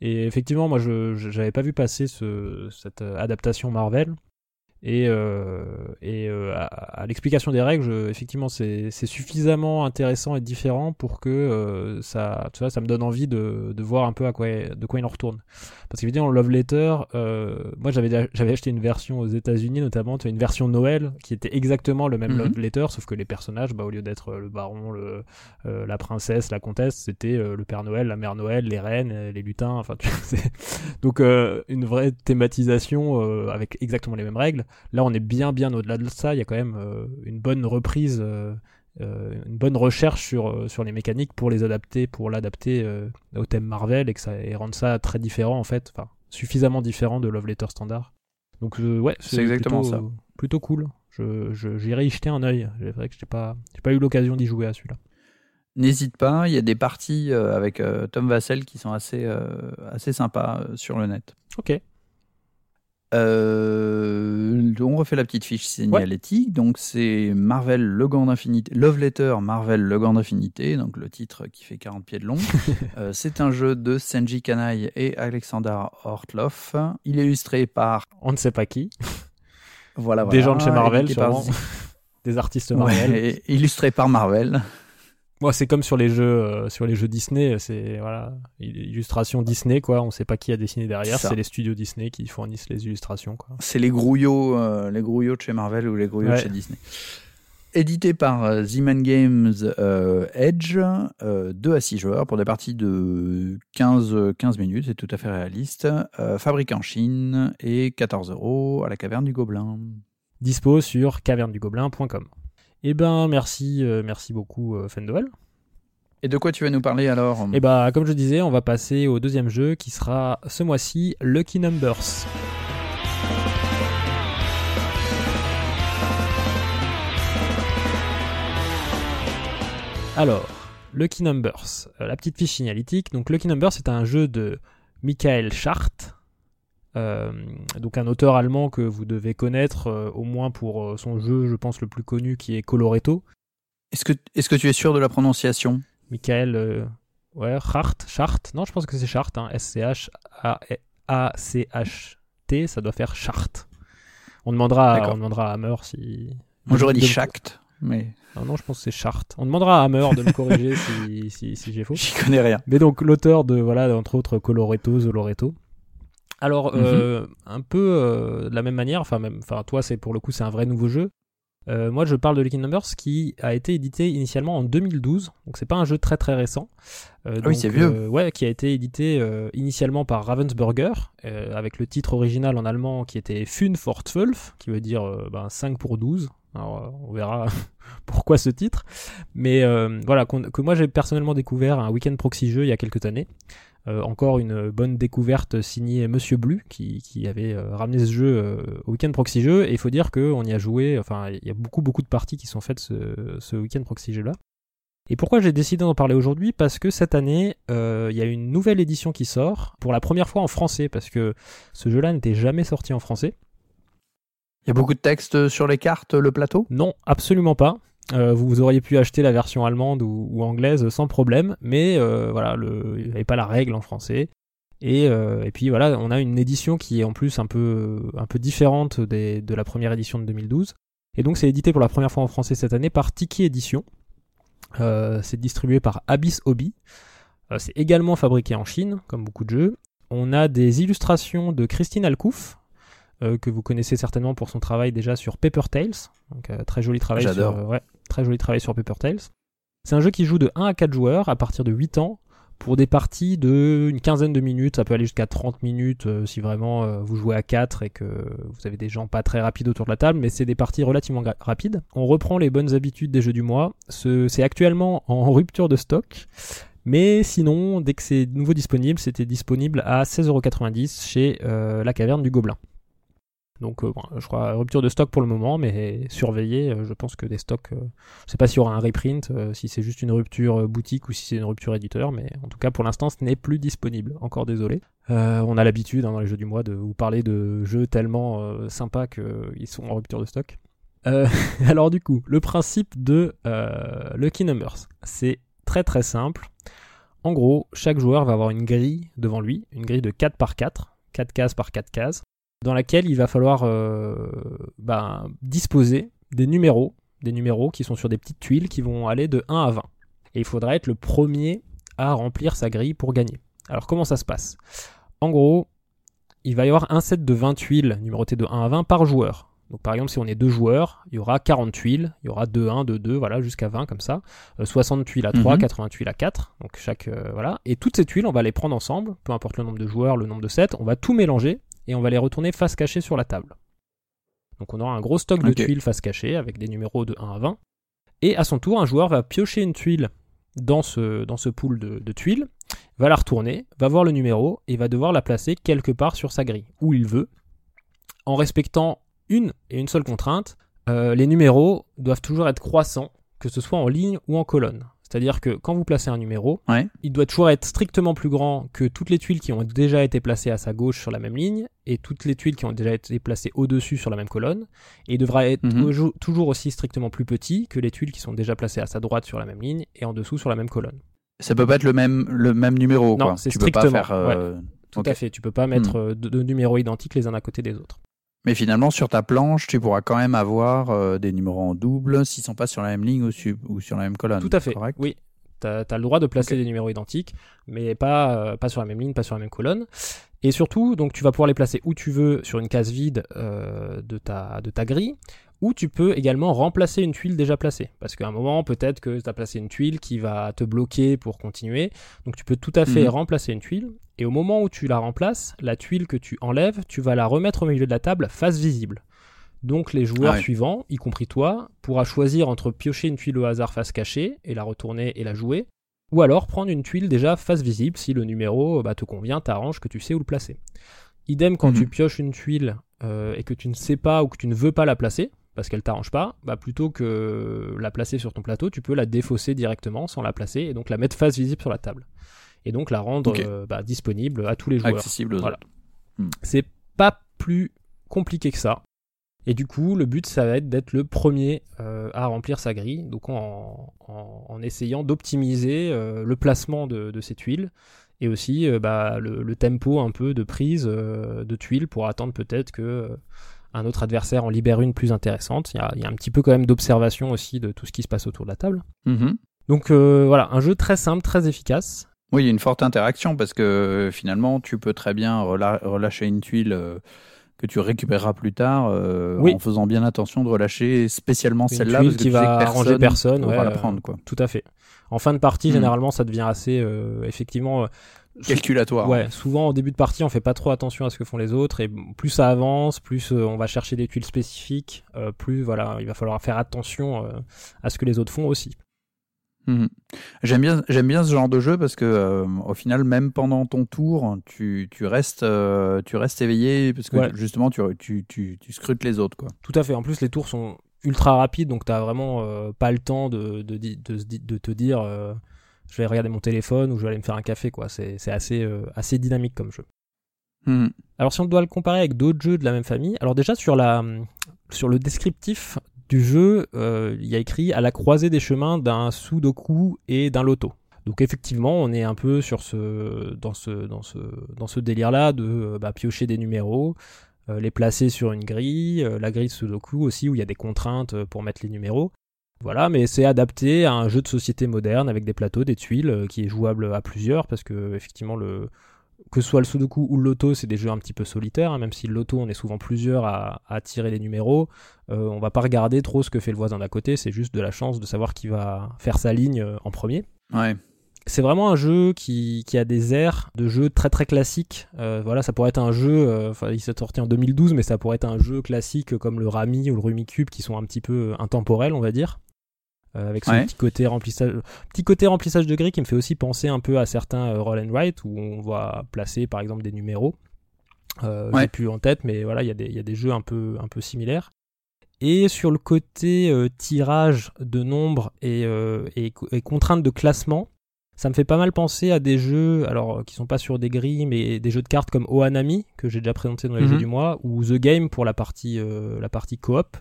Et effectivement, moi, je j'avais pas vu passer ce, cette euh, adaptation Marvel. Et, euh, et euh, à, à l'explication des règles, je- effectivement, c'est suffisamment intéressant et différent pour que euh, ça, tu vois, ça me donne envie de, de voir un peu à quoi, de quoi il en retourne. Parce qu'évidemment, Love Letter, euh, moi j'avais acheté une version aux États-Unis notamment, une version Noël qui était exactement le même Mhm. Love Letter, sauf que les personnages, bah, au lieu d'être le baron, le, euh, la princesse, la comtesse, c'était euh, le Père Noël, la Mère Noël, les reines, les lutins, enfin, tu c'est- donc euh, une vraie thématisation euh, avec exactement les mêmes règles. Là, on est bien, bien au-delà de ça. Il y a quand même euh, une bonne reprise, euh, euh, une bonne recherche sur, sur les mécaniques pour les adapter, pour l'adapter au thème Marvel et que ça et rendre ça très différent en fait, enfin suffisamment différent de Love Letter standard. Donc ouais, C'est exactement plutôt, ça. Plutôt cool. Je, je- j'irai y jeter un œil. C'est vrai que j'ai pas, j'ai pas eu l'occasion d'y jouer à celui-là. N'hésite pas, il y a des parties avec Tom Vassell qui sont assez, assez sympas sur le net. Ok. Euh, on refait la petite fiche signalétique. Donc, c'est Marvel, le gant d'infinité. Love Letter, Marvel, le gant d'infinité. Donc, le titre qui fait 40 pieds de long. Euh, c'est un jeu de Senji Kanai et Alexander Hortloff. Il est illustré par. On ne sait pas qui. Voilà, Des gens de chez Marvel, par- sûrement. Des artistes Marvel. Ouais, illustré par Marvel. Moi, c'est comme sur les jeux, euh, sur les jeux Disney, c'est voilà, illustration Disney quoi. On sait pas qui a dessiné derrière. C'est les studios Disney qui fournissent les illustrations quoi. C'est les grouillots, euh, les grouillots de chez Marvel ou les grouillots de chez Disney. Édité par euh, Z-Man Games euh, Edge, euh, 2 à 6 joueurs pour des parties de 15, euh, 15 minutes, c'est tout à fait réaliste. Fabriqué en Chine et 14 euros à la caverne du Gobelin. Dispo sur cavernedugobelin.com. Eh ben merci, euh, merci beaucoup euh, Fendoel. Et de quoi tu vas nous parler alors? Et bah comme je disais, on va passer au deuxième jeu qui sera ce mois-ci Lucky Numbers. Alors, Lucky Numbers, euh, la petite fiche signalétique. Donc Lucky Numbers, c'est un jeu de Michael Schacht, euh, donc un auteur allemand que vous devez connaître euh, au moins pour euh, son jeu, je pense, le plus connu qui est Coloretto. Est-ce que, est que tu es sûr de la prononciation? Michael ouais, Schacht, Schacht, non, je pense que c'est Schacht, hein, S-C-H-A-C-H-T, ça doit faire Schacht. On demandera, à- on demandera à Hammer si. Moi j'aurais dit Schacht. mais Non, non, je pense que c'est Chart. On demandera à Hammer de me corriger si, si, si j'ai faux. j'y connais rien. Mais donc l'auteur de voilà entre autres Coloretto, Zoloretto. Alors euh, un peu euh, de la même manière, enfin même, enfin toi c'est pour le coup c'est un vrai nouveau jeu. Euh, moi je parle de Lucky Numbers qui a été édité initialement en 2012, donc c'est pas un jeu très très récent. Euh, oui, c'est vieux. euh, ouais, qui a été édité euh, initialement par Ravensburger euh, avec le titre original en allemand qui était Fun for 12, qui veut dire ben, 5 pour 12. Alors euh, on verra pourquoi ce titre. Mais euh, voilà, que moi j'ai personnellement découvert un week-end proxy jeu il y a quelques années. Euh, encore une bonne découverte signée Monsieur Blu qui, qui avait euh, ramené ce jeu euh, au week-end proxy jeu et il faut dire qu'on y a joué, enfin il y a beaucoup beaucoup de parties qui sont faites ce, ce week-end proxy jeu là. Et pourquoi j'ai décidé d'en parler aujourd'hui? Parce que cette année, il y a une nouvelle édition qui sort, pour la première fois en français, parce que ce jeu-là n'était jamais sorti en français. Il y a beaucoup de textes sur les cartes, le plateau? Non, absolument pas. Euh, vous auriez pu acheter la version allemande ou, anglaise sans problème, mais euh, voilà, il n'y avait pas la règle en français. Et, euh, et puis voilà, on a une édition qui est en plus un peu, différente de la première édition de 2012. Et donc c'est édité pour la première fois en français cette année par Tiki Édition. C'est distribué par Abyss Hobby. C'est également fabriqué en Chine, comme beaucoup de jeux. On a des illustrations de Christine Alcouf, euh, que vous connaissez certainement pour son travail déjà sur Paper Tales. Donc euh, très joli travail. J'adore. Sur, euh, ouais, très joli travail sur Paper Tales. C'est un jeu qui joue de 1 à 4 joueurs à partir de 8 ans pour des parties de une quinzaine de minutes, ça peut aller jusqu'à 30 minutes euh, si vraiment vous jouez à 4 et que vous avez des gens pas très rapides autour de la table, mais c'est des parties relativement gra- rapides. On reprend les bonnes habitudes des jeux du mois. Ce- C'est actuellement en rupture de stock, mais sinon, dès que c'est nouveau disponible, c'était disponible à 16,90€ chez euh, la caverne du Gobelin. Donc, euh, je crois rupture de stock pour le moment, mais surveillez. euh, je pense que des stocks, euh, je sais pas s'il y aura un reprint, si c'est juste une rupture boutique ou si c'est une rupture éditeur, mais en tout cas pour l'instant, ce n'est plus disponible. Encore désolé. On a l'habitude hein, dans les jeux du mois de vous parler de jeux tellement sympas qu'ils sont en rupture de stock. Alors du coup, le principe de Lucky Numbers, c'est très très simple. En gros, chaque joueur va avoir une grille devant lui, une grille de 4 par 4, 4 cases par 4 cases, dans laquelle il va falloir euh, ben, disposer des numéros, des numéros qui sont sur des petites tuiles qui vont aller de 1 à 20. Et il faudra être le premier à remplir sa grille pour gagner. Alors comment ça se passe? En gros, il va y avoir un set de 20 tuiles numérotées de 1 à 20 par joueur. Donc par exemple, si on est deux joueurs, il y aura 40 tuiles, il y aura 2, 1, 2, 2, voilà, jusqu'à 20 comme ça. Euh, 60 tuiles à 3, Mhm. 80 tuiles à 4. Donc chaque euh, voilà. Et toutes ces tuiles, on va les prendre ensemble, peu importe le nombre de joueurs, le nombre de sets, on va tout mélanger et on va les retourner face cachée sur la table. Donc on aura un gros stock de tuiles face cachée avec des numéros de 1 à 20. Et à son tour, un joueur va piocher une tuile dans ce, dans ce pool de, de tuiles, va la retourner, va voir le numéro et va devoir la placer quelque part sur sa grille, où il veut, en respectant une et une seule contrainte, euh, les numéros doivent toujours être croissants, que ce soit en ligne ou en colonne. C'est-à-dire que quand vous placez un numéro, Ouais. il doit toujours être strictement plus grand que toutes les tuiles qui ont déjà été placées à sa gauche sur la même ligne et toutes les tuiles qui ont déjà été placées au-dessus sur la même colonne. Et il devra être Mhm. toujours- aussi strictement plus petit que les tuiles qui sont déjà placées à sa droite sur la même ligne et en dessous sur la même colonne. Ça peut pas être le même, le même numéro, Non, quoi. c'est tu peux pas strictement, faire. euh, Tout à fait, tu peux pas mettre euh, deux, deux numéros identiques les uns à côté des autres. Mais finalement, sur ta planche, tu pourras quand même avoir euh, des numéros en double s'ils sont pas sur la même ligne ou, su- ou sur la même colonne. Tout à fait. Correct? Oui. Tu as, le droit de placer des numéros identiques, mais pas, euh, pas sur la même ligne, pas sur la même colonne. Et surtout, donc tu vas pouvoir les placer où tu veux sur une case vide euh, de, ta, de ta grille, ou tu peux également remplacer une tuile déjà placée. Parce qu'à un moment, peut-être que tu as placé une tuile qui va te bloquer pour continuer. Donc tu peux tout à fait Mhm. remplacer une tuile. Et au moment où tu la remplaces, la tuile que tu enlèves, tu vas la remettre au milieu de la table face visible. Donc les joueurs Ah ouais. suivants, y compris toi, pourra choisir entre piocher une tuile au hasard face cachée et la retourner et la jouer, ou alors prendre une tuile déjà face visible si le numéro bah, te convient, t'arrange, que tu sais où le placer. Idem quand Mhm. tu pioches une tuile euh, et que tu ne sais pas ou que tu ne veux pas la placer, parce qu'elle t'arrange pas, bah plutôt que la placer sur ton plateau, tu peux la défausser directement sans la placer et donc la mettre face visible sur la table. Et donc la rendre euh, bah, disponible à tous les joueurs. Accessible aux Voilà. autres. C'est pas plus compliqué que ça. Et du coup, le but, ça va être d'être le premier euh, à remplir sa grille, donc en, en- en essayant d'optimiser euh, le placement de, de ces tuiles et aussi bah, le, le tempo un peu de prise de tuiles pour attendre peut-être que un autre adversaire en libère une plus intéressante. Il y a, il y a un petit peu quand même d'observation aussi de tout ce qui se passe autour de la table. Mhm. Donc euh, voilà, un jeu très simple, très efficace. Oui, il y a une forte interaction parce que euh, finalement, tu peux très bien rela- relâcher une tuile euh, que tu récupéreras plus tard euh, Oui. en faisant bien attention de relâcher spécialement Une celle-là tuile parce que qui tu sais va que arranger personne, pourra ouais, la euh, prendre quoi. Tout à fait. En fin de partie, Mhm. généralement, ça devient assez euh, effectivement. Calculatoire. Ouais, souvent au début de partie, on fait pas trop attention à ce que font les autres, et plus ça avance, plus euh, on va chercher des tuiles spécifiques, euh, plus voilà, il va falloir faire attention euh, à ce que les autres font aussi. Mhm. J'aime bien, j'aime bien ce genre de jeu parce que au final, même pendant ton tour, tu, tu restes, tu restes éveillé parce que Ouais. justement, tu, tu, tu, tu scrutes les autres quoi. Tout à fait. En plus, les tours sont ultra rapides, donc t'as vraiment pas le temps de, de, de, te dire je vais regarder mon téléphone ou je vais aller me faire un café, quoi. C'est c'est assez, euh, assez dynamique comme jeu. Mhm. Alors si on doit le comparer avec d'autres jeux de la même famille, alors déjà sur la sur le descriptif du jeu, euh, il y a écrit à la croisée des chemins d'un sudoku et d'un loto. Donc effectivement, on est un peu sur ce dans ce dans ce dans ce délire là de euh, bah, piocher des numéros, euh, les placer sur une grille, euh, la grille de sudoku aussi où il y a des contraintes pour mettre les numéros. Voilà, mais c'est adapté à un jeu de société moderne avec des plateaux, des tuiles, euh, qui est jouable à plusieurs parce que effectivement le que ce soit le Sudoku ou le Loto, c'est des jeux un petit peu solitaires, hein, même si le Loto, on est souvent plusieurs à, à tirer les numéros. Euh, on va pas regarder trop ce que fait le voisin d'à côté, c'est juste de la chance de savoir qui va faire sa ligne euh, en premier. Ouais. C'est vraiment un jeu qui, qui a des airs de jeu très très classique. Euh, voilà, ça pourrait être un jeu, euh, enfin il s'est sorti en 2012, mais ça pourrait être un jeu classique comme le Rami ou le Rumicube qui sont un petit peu intemporels, on va dire. Euh, avec ce Ouais. petit côté remplissage, petit côté remplissage de gris qui me fait aussi penser un peu à certains euh, roll and write où on va placer par exemple des numéros. Euh, Ouais. J'ai plus en tête, mais voilà, il y, a des- il y a des jeux un peu, un peu similaires. Et sur le côté euh, tirage de nombres et, euh, et, et contraintes de classement, ça me fait pas mal penser à des jeux, alors qui sont pas sur des grilles, mais des jeux de cartes comme Ohanami que j'ai déjà présenté dans les Mhm. jeux du mois, ou The Game pour la partie la partie coop,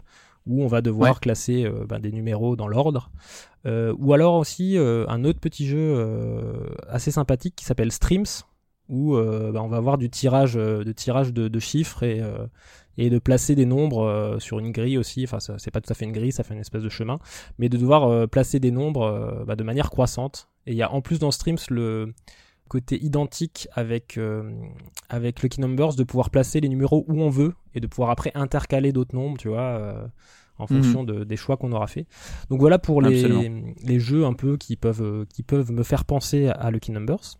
où on va devoir Ouais. classer euh, ben, des numéros dans l'ordre. Euh, ou alors aussi euh, un autre petit jeu assez sympathique qui s'appelle Streams, où ben, on va avoir du tirage de tirage de, de chiffres et et de placer des nombres sur une grille aussi. Enfin, c'est pas tout à fait une grille, ça fait une espèce de chemin, mais de devoir placer des nombres bah, de manière croissante. Et il y a en plus dans Streams le côté identique avec euh, avec Lucky Numbers de pouvoir placer les numéros où on veut et de pouvoir après intercaler d'autres nombres, tu vois. euh, en fonction de- des choix qu'on aura fait. Donc voilà pour les, les jeux un peu qui peuvent, qui peuvent me faire penser à Lucky Numbers.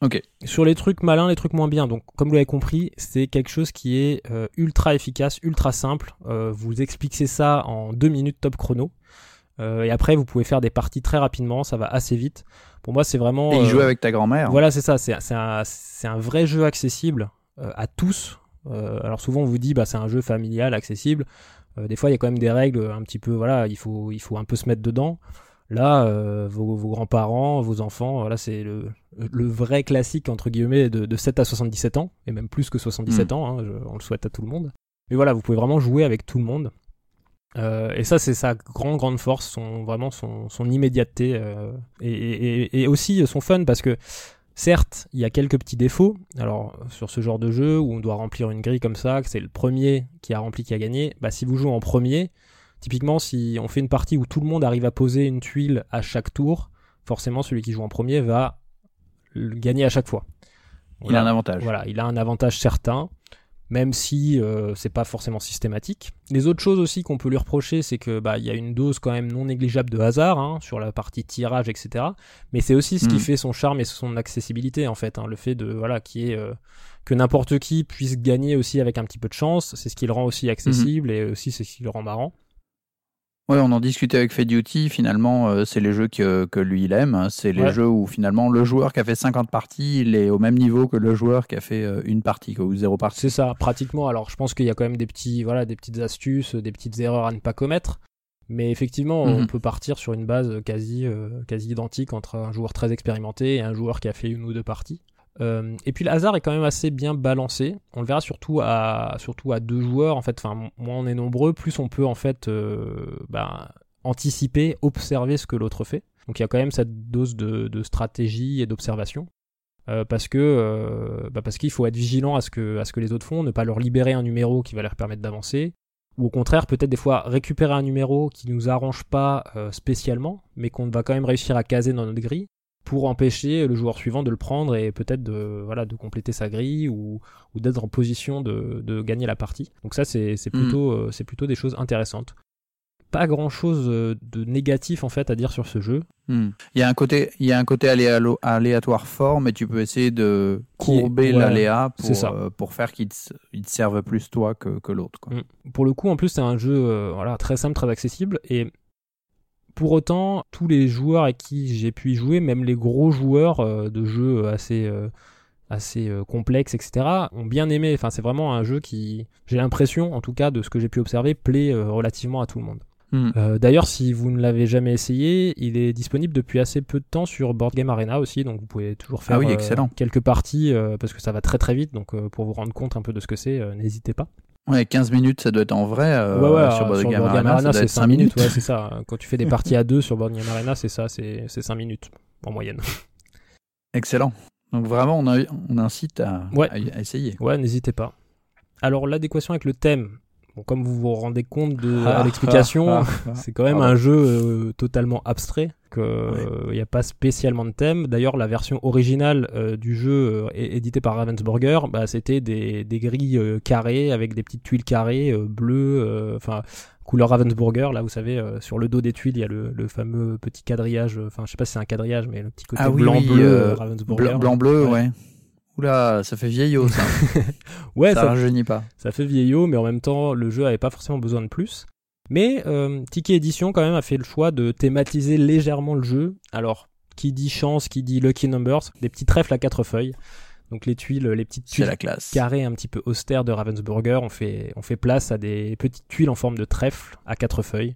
Ok. Sur les trucs malins, les trucs moins bien. Donc, comme vous l'avez compris, c'est quelque chose qui est euh, ultra efficace, ultra simple. Euh, vous expliquez ça en deux minutes top chrono. Euh, et après, vous pouvez faire des parties très rapidement. Ça va assez vite. Pour moi, c'est vraiment. Et il euh, joue avec ta grand-mère. voilà, c'est ça. C'est un, un vrai jeu accessible à tous. Alors souvent, on vous dit, bah, c'est un jeu familial, accessible. Euh, des fois, il y a quand même des règles un petit peu. Voilà, il faut, il faut un peu se mettre dedans. Là, euh, vos, vos grands-parents, vos enfants, voilà, c'est le, le vrai classique entre guillemets de, de 7 à 77 ans, et même plus que 77 ans. hein, je- on le souhaite à tout le monde. Mais voilà, vous pouvez vraiment jouer avec tout le monde. Euh, et ça, c'est sa grande, grande force, son, vraiment son, son immédiateté euh, et, et- et aussi son fun parce que certes, il y a quelques petits défauts. Alors, sur ce genre de jeu où on doit remplir une grille comme ça, que c'est le premier qui a rempli qui a gagné, bah, si vous jouez en premier, typiquement, si on fait une partie où tout le monde arrive à poser une tuile à chaque tour, forcément, celui qui joue en premier va le gagner à chaque fois. Il a un avantage. Voilà, il a un avantage certain, même si euh, c'est pas forcément systématique. Les autres choses aussi qu'on peut lui reprocher, c'est que bah il y a une dose quand même non négligeable de hasard hein, sur la partie tirage, etc. Mais c'est aussi ce qui Mhm. fait son charme et son accessibilité en fait, hein, le fait de voilà qui est euh, que n'importe qui puisse gagner aussi avec un petit peu de chance, c'est ce qui le rend aussi accessible et aussi c'est ce qui le rend marrant. Ouais, on en discutait avec Fed Duty. Finalement, euh, c'est les jeux que, que lui il aime. hein. C'est les Ouais. jeux où finalement le joueur qui a fait 50 parties, il est au même niveau que le joueur qui a fait euh, une partie quoi, ou zéro partie. C'est ça, pratiquement. Alors, je pense qu'il y a quand même des petits, voilà, des petites astuces, des petites erreurs à ne pas commettre. Mais effectivement, on Mhm. peut partir sur une base quasi, euh, quasi identique entre un joueur très expérimenté et un joueur qui a fait une ou deux parties. Euh, et puis le hasard est quand même assez bien balancé. On le verra surtout à, surtout à deux joueurs. En fait, enfin, moins on est nombreux, plus on peut en fait euh, bah, anticiper, observer ce que l'autre fait. Donc il y a quand même cette dose de, stratégie et d'observation. parce que bah, parce qu'il faut être vigilant à ce que à ce que les autres font, ne pas leur libérer un numéro qui va leur permettre d'avancer, ou au contraire peut-être des fois récupérer un numéro qui nous arrange pas spécialement, mais qu'on va quand même réussir à caser dans notre grille pour empêcher le joueur suivant de le prendre et peut-être de, voilà, de compléter sa grille ou, ou d'être en position de, de, gagner la partie. Donc ça, c'est plutôt, mm. c'est plutôt des choses intéressantes. Pas grand chose euh, de négatif en fait à dire sur ce jeu. Mm. Il y a un côté, il y a un côté aléatoire fort, mais tu peux essayer de courber l'aléa pour, euh, pour faire qu'il te, te, serve plus toi que, que l'autre. Mm. Pour le coup, en plus, c'est un jeu euh, voilà, très simple, très accessible et pour autant, tous les joueurs à qui j'ai pu y jouer, même les gros joueurs euh, de jeux assez, euh, assez euh, complexes, etc., ont bien aimé. Enfin, c'est vraiment un jeu qui, j'ai l'impression, en tout cas, de ce que j'ai pu observer, plaît relativement à tout le monde. Hmm. D'ailleurs, si vous ne l'avez jamais essayé, il est disponible depuis assez peu de temps sur Board Game Arena aussi, donc vous pouvez toujours faire ah quelques parties parce que ça va très très vite. Donc pour vous rendre compte un peu de ce que c'est, n'hésitez pas. Ouais, 15 minutes, ça doit être en vrai. Euh, sur Board Game Arena, c'est 5 minutes. Ouais, c'est ça. Quand tu fais des parties à 2 sur Board Game Arena, c'est ça, c'est 5 minutes en moyenne. Excellent. Donc vraiment, on, a, on incite à, à essayer. Ouais, n'hésitez pas. Alors l'adéquation avec le thème, comme vous vous rendez compte de ah, l'explication, ah, ah, c'est quand même un jeu euh, totalement abstrait. Il n'y euh, a pas spécialement de thème. D'ailleurs, la version originale euh, du jeu édité par Ravensburger, bah, c'était des, des grilles carrées avec des petites tuiles carrées bleues, enfin couleur Ravensburger. Là, vous savez, sur le dos des tuiles, il y a le, le fameux petit quadrillage. Enfin, je sais pas si c'est un quadrillage, mais le petit côté blanc-bleu Ravensburger. Blanc-bleu, ouais. Oula, ça fait vieillot ça. ouais, ça, ça rajeunit pas. Ça fait vieillot, mais en même temps, le jeu avait pas forcément besoin de plus. Mais euh, Tiki Edition quand même a fait le choix de thématiser légèrement le jeu. Alors, qui dit chance, qui dit lucky numbers, des petits trèfles à quatre feuilles. Donc les tuiles, les petites tuiles la classe. carrées un petit peu austères de Ravensburger, on fait, on fait place à des petites tuiles en forme de trèfle à quatre feuilles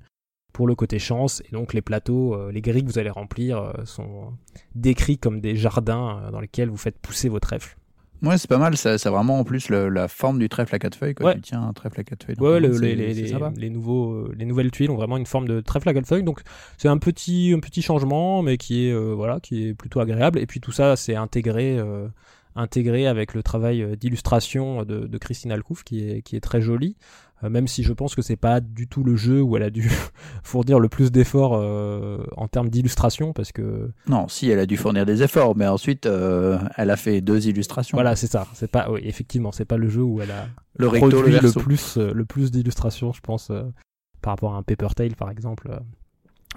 pour le côté chance. Et donc les plateaux, euh, les grilles que vous allez remplir euh, sont décrits comme des jardins euh, dans lesquels vous faites pousser vos trèfles. Ouais, c'est pas mal. Ça, a vraiment en plus la forme du trèfle à quatre feuilles. Quoi. Tu tiens un trèfle à quatre feuilles. Ouais, les, les, nouveaux, les nouvelles tuiles ont vraiment une forme de trèfle à quatre feuilles. Donc c'est un petit, un petit changement, mais qui est, voilà, qui est plutôt agréable. Et puis tout ça, c'est intégré, intégré avec le travail d'illustration de, de, Christine Alcouf, qui est, qui est très joli. Euh, même si je pense que c'est pas du tout le jeu où elle a dû fournir le plus d'efforts euh, en termes d'illustration parce que non si elle a dû fournir des efforts mais ensuite euh, elle a fait deux illustrations. Voilà c'est ça. C'est pas oui, effectivement c'est pas le jeu où elle a le produit le, plus le plus d'illustrations je pense par rapport à un Paper Tail par exemple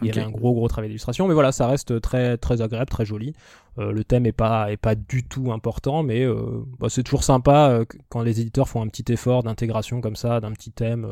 il y avait un gros gros travail d'illustration, mais voilà, ça reste très très agréable, très joli. Euh, le thème est pas est pas du tout important, mais euh, bah, c'est toujours sympa euh, quand les éditeurs font un petit effort d'intégration comme ça, d'un petit thème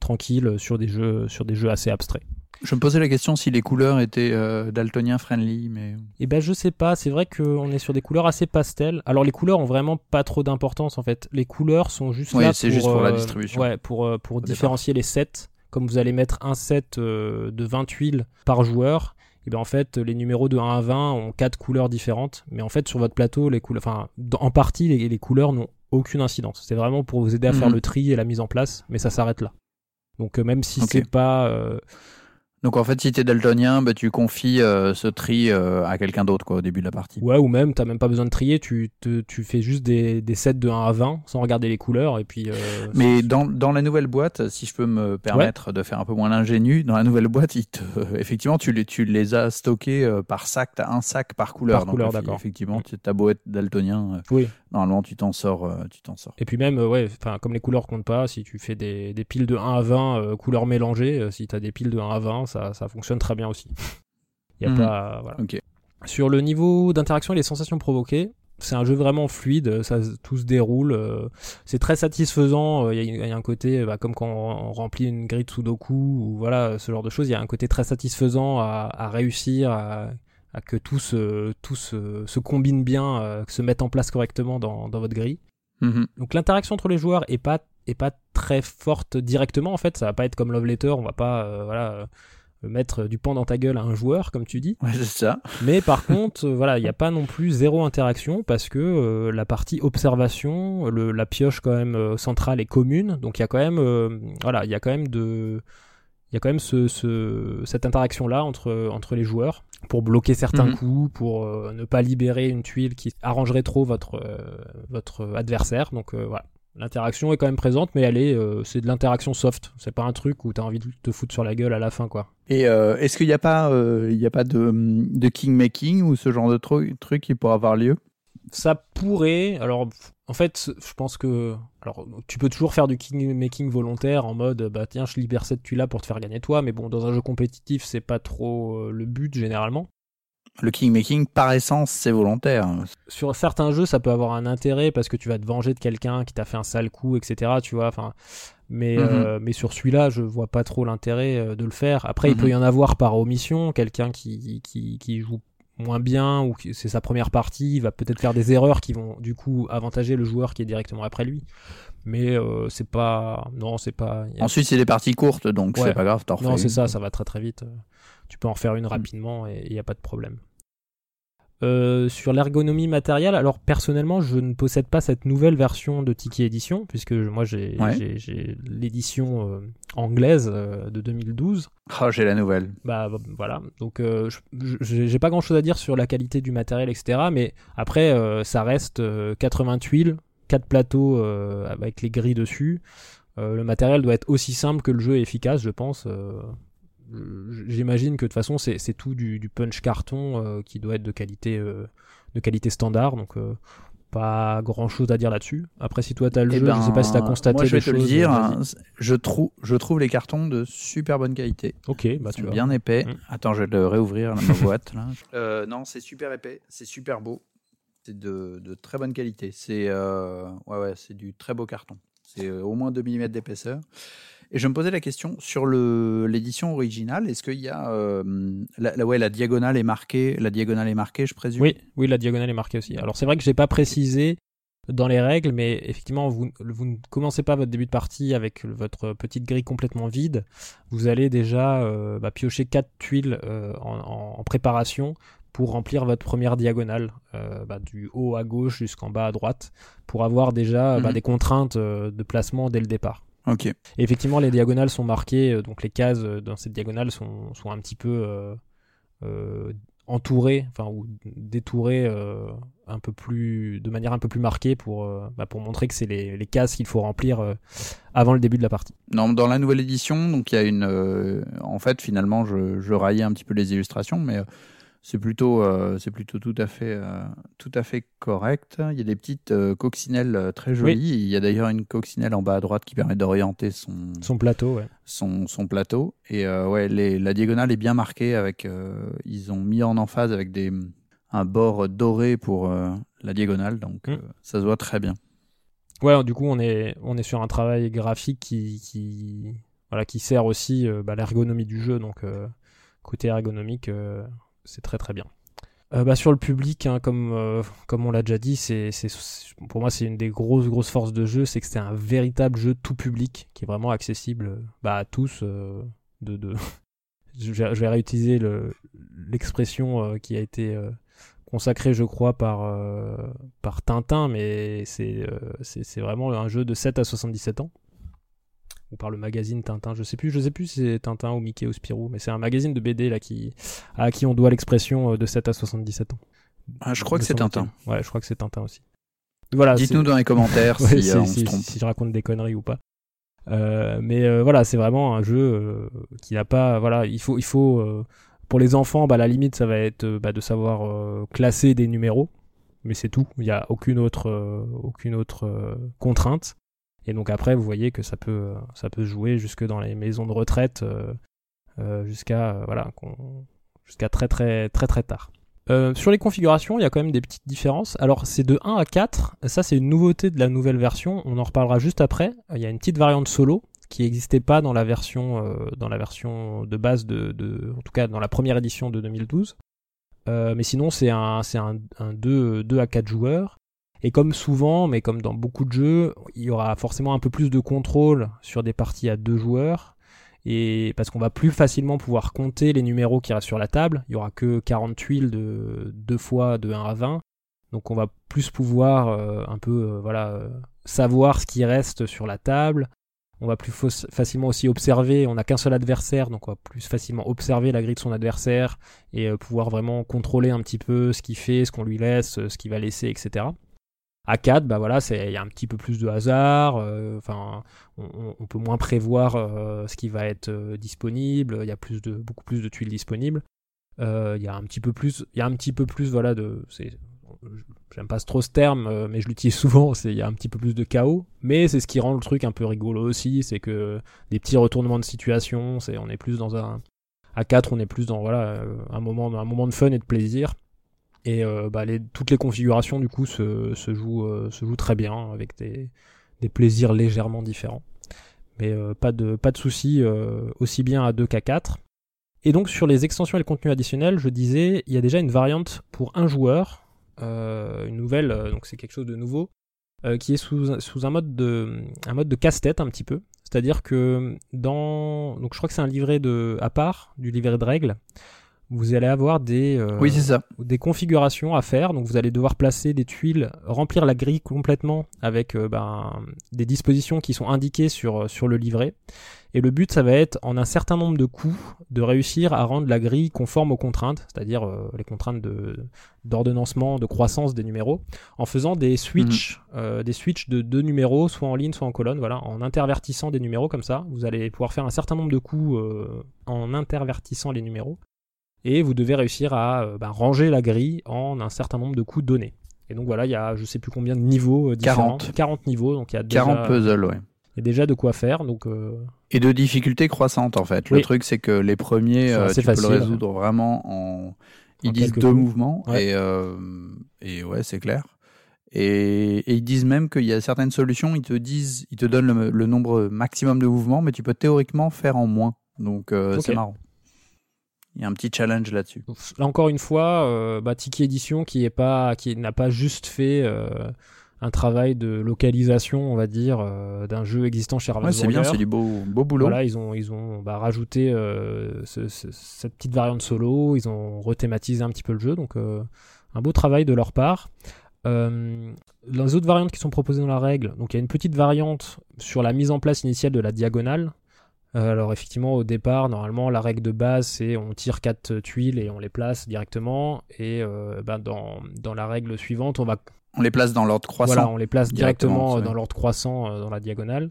tranquille sur des jeux sur des jeux assez abstraits. Je me posais la question si les couleurs étaient daltonien friendly, mais. Eh ben je sais pas. C'est vrai qu'on est sur des couleurs assez pastel. Alors les couleurs ont vraiment pas trop d'importance en fait. Les couleurs sont juste là c'est juste pour la distribution. Ouais, pour pour différencier les sets comme vous allez mettre un set euh, de 20 tuiles par joueur, et bien en fait les numéros de 1 à 20 ont quatre couleurs différentes, mais en fait sur votre plateau les couleurs, enfin en partie les, les couleurs n'ont aucune incidence. C'est vraiment pour vous aider à faire mhm. le tri et la mise en place, mais ça s'arrête là. Donc euh, même si c'est pas euh, donc en fait, si t'es daltonien, bah, tu confies euh, ce tri euh, à quelqu'un d'autre quoi, au début de la partie. Ouais, ou même, t'as même pas besoin de trier, tu, te, tu fais juste des, des sets de 1 à 20 sans regarder les couleurs. et puis. Euh, Mais dans, dans la nouvelle boîte, si je peux me permettre de faire un peu moins l'ingénu, dans la nouvelle boîte, il te, effectivement, tu les, tu les as stockés par sac, t'as un sac par couleur. Par couleur, d'accord. Effectivement, t'as beau être daltonien. oui normalement tu t'en sors tu t'en sors et puis même ouais enfin comme les couleurs comptent pas si tu fais des, des piles de 1 à 20 couleurs mélangées si tu as des piles de 1 à 20 ça, ça fonctionne très bien aussi. Il y a mhm. pas, voilà. Sur le niveau d'interaction et les sensations provoquées, c'est un jeu vraiment fluide, ça tout se déroule, euh, c'est très satisfaisant. Euh, il y, a un côté, bah, comme quand on, remplit une grille de Sudoku ou voilà ce genre de choses, il y a un côté très satisfaisant à, réussir, à, que tout se, tout se, combine bien, euh, se mette en place correctement dans, votre grille. Mhm. Donc l'interaction entre les joueurs est pas est pas très forte directement en fait, ça va pas être comme Love Letter, on va pas voilà mettre du pan dans ta gueule à un joueur, comme tu dis. Ouais, c'est ça. Mais par contre, euh, voilà, il n'y a pas non plus zéro interaction parce que euh, la partie observation, le, la pioche quand même euh, centrale est commune, donc il y a quand même, voilà, il y a quand même de, il y a quand même ce, ce, cette interaction-là entre, entre les joueurs pour bloquer certains Mhm. coups, pour euh, ne pas libérer une tuile qui arrangerait trop votre, euh, votre adversaire. Donc euh, voilà. L'interaction est quand même présente, mais elle est, c'est de l'interaction soft. C'est pas un truc où t'as envie de te foutre sur la gueule à la fin, quoi. Et est-ce qu'il n'y a pas, il y a pas de, de king-making ou ce genre de tru- truc qui pourrait avoir lieu? Ça pourrait. Alors, en fait, je pense que. Alors, tu peux toujours faire du king making volontaire en mode, bah tiens, je libère cette tuile là pour te faire gagner toi. Mais bon, dans un jeu compétitif, c'est pas trop euh, le but généralement. Le king-making, par essence, c'est volontaire. Sur certains jeux, ça peut avoir un intérêt parce que tu vas te venger de quelqu'un qui t'a fait un sale coup, etc. Tu vois. Enfin, mais Mhm. euh, mais sur celui-là, je vois pas trop l'intérêt euh, de le faire. Après, il Mhm. peut y en avoir par omission, quelqu'un qui qui qui joue moins bien ou c'est sa première partie, il va peut-être faire des erreurs qui vont du coup avantager le joueur qui est directement après lui. Mais euh, c'est pas non, c'est pas a- Ensuite, c'est des parties courtes, donc Ouais. c'est pas grave, t'en refais non, c'est ça, ça va très très vite. Tu peux en refaire une rapidement et il n'y a pas de problème. Euh, sur l'ergonomie matérielle, alors personnellement, je ne possède pas cette nouvelle version de Tiki Edition, puisque moi j'ai Ouais. l'édition euh, anglaise euh, de 2012. Oh, j'ai la nouvelle. Bah voilà, donc j'ai pas grand chose à dire sur la qualité du matériel, etc. Mais après, ça reste euh, 80 tuiles, 4 plateaux avec les grilles dessus. Le matériel doit être aussi simple que le jeu est efficace, je pense. J'imagine que de toute façon, c'est c'est tout du, du punch carton euh, qui doit être de qualité, euh, de qualité standard. Donc, euh, pas grand chose à dire là-dessus. Après, si toi t'as le Eh jeu, je sais pas si t'as ben, constaté Moi, je vais des te le dire, hein, je, trouve, je trouve les cartons de super bonne qualité. Ok, bah Ils tu sont vois. bien épais. Mm. Attends, je vais le réouvrir, là, ma boîte. Là. Euh, non, c'est super épais, c'est super beau. C'est de, de très bonne qualité. C'est euh, ouais, ouais, c'est du très beau carton. C'est euh, au moins 2 mm d'épaisseur. Et je me posais la question sur l'édition originale, est-ce qu'il y a euh, la, la- ouais, la diagonale est marquée, la diagonale est marquée, je présume? Oui, oui, la diagonale est marquée aussi. Alors c'est vrai que j'ai pas précisé dans les règles, mais effectivement, vous, vous ne commencez pas votre début de partie avec votre petite grille complètement vide. Vous allez déjà euh, bah, piocher quatre tuiles euh, en, préparation pour remplir votre première diagonale, euh, bah, du haut à gauche jusqu'en bas à droite, pour avoir déjà bah, Mhm. des contraintes de placement dès le départ. Ok. Et effectivement, les diagonales sont marquées, euh, donc les cases euh, dans cette diagonale sont, sont un petit peu euh, euh, entourées, enfin ou détourées euh, un peu plus, de manière un peu plus marquée pour, bah, pour montrer que c'est les, les cases qu'il faut remplir avant le début de la partie. Non, dans la nouvelle édition, donc il y a une. en fait, finalement, je, je raillais un petit peu les illustrations, mais c'est plutôt, euh, c'est plutôt tout à fait, euh, tout à fait correct. Il y a des petites euh, coccinelles très jolies. Il y a d'ailleurs une coccinelle en bas à droite qui permet d'orienter son, Son plateau, ouais. son, son plateau. Et ouais, les, la diagonale est bien marquée avec. ils ont mis en emphase avec des un bord doré pour la diagonale, donc Mm. euh, ça se voit très bien. Ouais, du coup, on est, on est sur un travail graphique qui, qui, voilà, qui sert aussi bah, l'ergonomie du jeu. Donc, côté ergonomique, euh, c'est très très bien. Euh, bah, sur le public, hein, comme, euh, comme on l'a déjà dit, c'est, pour moi, c'est une des grosses grosses forces de jeu, c'est que c'est un véritable jeu tout public qui est vraiment accessible bah, à tous. euh, je, vais, réutiliser le, l'expression qui a été consacrée, je crois, par, Tintin, mais c'est, c'est vraiment un jeu de 7 à 77 ans. Ou par le magazine Tintin, je sais plus, je sais plus si c'est Tintin ou Mickey ou Spirou, mais c'est un magazine de BD là qui, à qui on doit l'expression euh, de 7 à 77 ans. Ah, je crois que c'est. Tintin. Ouais, je crois que c'est Tintin aussi. Voilà, Dites-nous dans les commentaires Ouais, si si, euh, on si- se trompe. si je raconte des conneries ou pas. Euh, mais euh, voilà, c'est vraiment un jeu qui n'a pas. Voilà, il faut, il faut pour les enfants, bah, la limite, ça va être bah, de savoir classer des numéros, mais c'est tout. Il n'y a aucune autre, aucune autre contrainte. Et donc après, vous voyez que ça peut, euh, ça peut se jouer jusque dans les maisons de retraite, euh, euh, jusqu'à voilà, jusqu'à très très très très tard. Euh, sur les configurations, il y a quand même des petites différences. Alors, c'est de 1 à 4. Ça, c'est une nouveauté de la nouvelle version. On en reparlera juste après. Il y a une petite variante solo qui n'existait pas dans la version, euh, dans la version de base de, de- en tout cas dans la première édition de 2012. Euh, mais sinon, c'est un, c'est un, un 2, 2 à 4 joueurs. Et comme souvent, mais comme dans beaucoup de jeux, il y aura forcément un peu plus de contrôle sur des parties à deux joueurs. Et parce qu'on va plus facilement pouvoir compter les numéros qui restent sur la table. Il y aura que 40 tuiles de deux fois de 1 à 20. Donc on va plus pouvoir euh, un peu euh, voilà euh, savoir ce qui reste sur la table, on va plus facilement aussi observer, on n'a qu'un seul adversaire, donc on va plus facilement observer la grille de son adversaire et pouvoir vraiment contrôler un petit peu ce qu'il fait, ce qu'on lui laisse, ce qu'il va laisser, etc. À 4, bah voilà, il y a un petit peu plus de hasard, euh, enfin, on, peut moins prévoir ce qui va être disponible, il y a plus de, beaucoup plus de tuiles disponibles. Il y a un petit peu plus, il y a un petit peu plus, voilà, de, j'aime pas trop ce terme, euh, mais je l'utilise souvent, c'est il y a un petit peu plus de chaos, mais c'est ce qui rend le truc un peu rigolo aussi, c'est que des petits retournements de situation, c'est on est plus dans un à 4, on est plus dans voilà euh, un moment un moment de fun et de plaisir. Et euh, bah, toutes les configurations du coup se, se jouent très bien avec des, plaisirs légèrement différents. Mais pas de pas soucis aussi bien à 2 qu'à 4. Et donc sur les extensions et le contenu additionnel, je disais, il y a déjà une variante pour un joueur euh, une nouvelle, euh, donc c'est quelque chose de nouveau, euh, qui est sous, sous un mode de, un mode de casse-tête un petit peu. C'est-à-dire que dans, donc je crois que c'est un livret de, à part du livret de règles vous allez avoir des, oui, ça. des configurations à faire. Donc vous allez devoir placer des tuiles, remplir la grille complètement avec ben, des dispositions qui sont indiquées sur, sur le livret. Et le but, ça va être, en un certain nombre de coups, de réussir à rendre la grille conforme aux contraintes, c'est-à-dire euh, les contraintes de, d'ordonnancement, de croissance des numéros, en faisant des switches, euh, des switches de deux numéros, soit en ligne, soit en colonne, voilà, en intervertissant des numéros comme ça. Vous allez pouvoir faire un certain nombre de coups euh, en intervertissant les numéros, et vous devez réussir à ben, ranger la grille en un certain nombre de coups donnés. Et donc voilà, il y a je sais plus combien de niveaux différents. 40. 40 niveaux, donc il y a déjà... 40 puzzles, ouais il y a déjà de quoi faire. Donc, euh, Et de difficultés croissantes en fait. Le truc c'est que les premiers, euh, tu peux le résoudre vraiment en. Ils disent deux mouvements et, euh, et ouais, c'est clair. Et, et, ils disent même qu'il y a certaines solutions, ils te disent, ils te donnent le, nombre maximum de mouvements, mais tu peux théoriquement faire en moins. Donc c'est marrant. Il y a un petit challenge là-dessus. Là encore une fois, bah, Tiki Edition qui est pas, qui n'a pas juste fait un travail de localisation, on va dire, euh, d'un jeu existant chez Ravensburger. c'est bien, c'est du beau, beau boulot. Voilà, ils ont, ils ont bah, rajouté euh, cette petite variante solo, ils ont rethématisé un petit peu le jeu, donc euh, un beau travail de leur part. les autres variantes qui sont proposées dans la règle, donc il y a une petite variante sur la mise en place initiale de la diagonale. Alors effectivement, au départ, normalement, la règle de base, c'est on tire quatre tuiles et on les place directement. Et bah, dans, dans la règle suivante, on va on les place dans l'ordre croissant. Voilà, on les place directement, dans l'ordre croissant euh, dans la diagonale.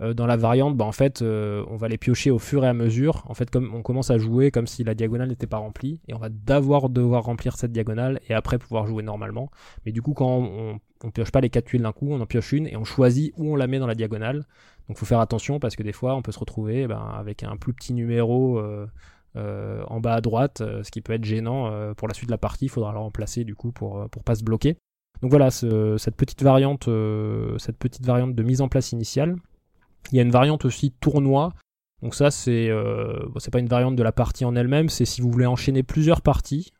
Euh, dans la variante, bah, en fait, euh, on va les piocher au fur et à mesure. En fait, comme on commence à jouer comme si la diagonale n'était pas remplie, et on va d'abord devoir remplir cette diagonale et après pouvoir jouer normalement. Mais du coup, quand on, on pioche pas les quatre tuiles d'un coup, on en pioche une et on choisit où on la met dans la diagonale. Donc, faut faire attention parce que des fois, on peut se retrouver ben, avec un plus petit numéro. en bas à droite, ce qui peut être gênant pour la suite de la partie. Il faudra le remplacer du coup pour pour pas se bloquer. Donc voilà, cette petite variante, euh, de mise en place initiale. Il y a une variante aussi tournoi. Donc ça, c'est euh, c'est pas une variante de la partie en elle-même, c'est si vous voulez enchaîner plusieurs parties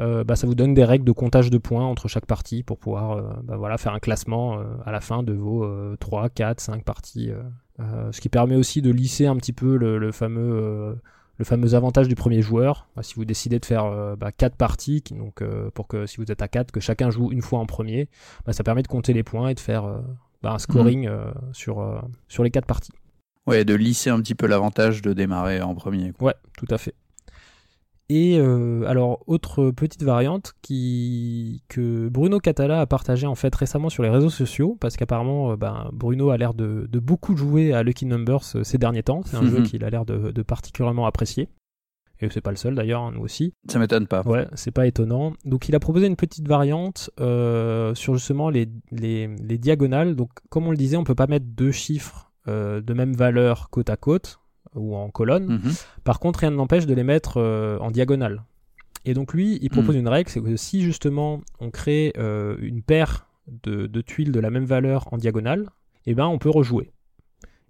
euh, bah, ça vous donne des règles de comptage de points entre chaque partie pour pouvoir bah, voilà, faire un classement à la fin de vos 3, 4, 5 parties. ce qui permet aussi de lisser un petit peu le fameux le fameux avantage du premier joueur. Bah, si vous décidez de faire euh, bah, 4 parties, donc euh, pour que si vous êtes à 4, que chacun joue une fois en premier, bah, ça permet de compter les points et de faire euh, un scoring mhm. sur, sur les 4 parties. Ouais, de lisser un petit peu l'avantage de démarrer en premier. Ouais, tout à fait. Et euh, alors, autre petite variante qui, que Bruno Catala a partagé en fait récemment sur les réseaux sociaux, parce qu'apparemment euh, ben, Bruno a l'air de, beaucoup jouer à Lucky Numbers euh, ces derniers temps. C'est un jeu qu'il a l'air de, particulièrement apprécier. Et c'est pas le seul d'ailleurs, hein, nous aussi. Ça m'étonne pas. Ouais, c'est pas étonnant. Donc il a proposé une petite variante sur justement les, les, diagonales. Donc comme on le disait, on peut pas mettre deux chiffres de même valeur côte à côte ou en colonne. Mhm. Par contre, rien ne n'empêche de les mettre euh, en diagonale. Et donc lui, il propose mhm. une règle, c'est que si justement on crée euh, une paire de, tuiles de la même valeur en diagonale, eh ben on peut rejouer.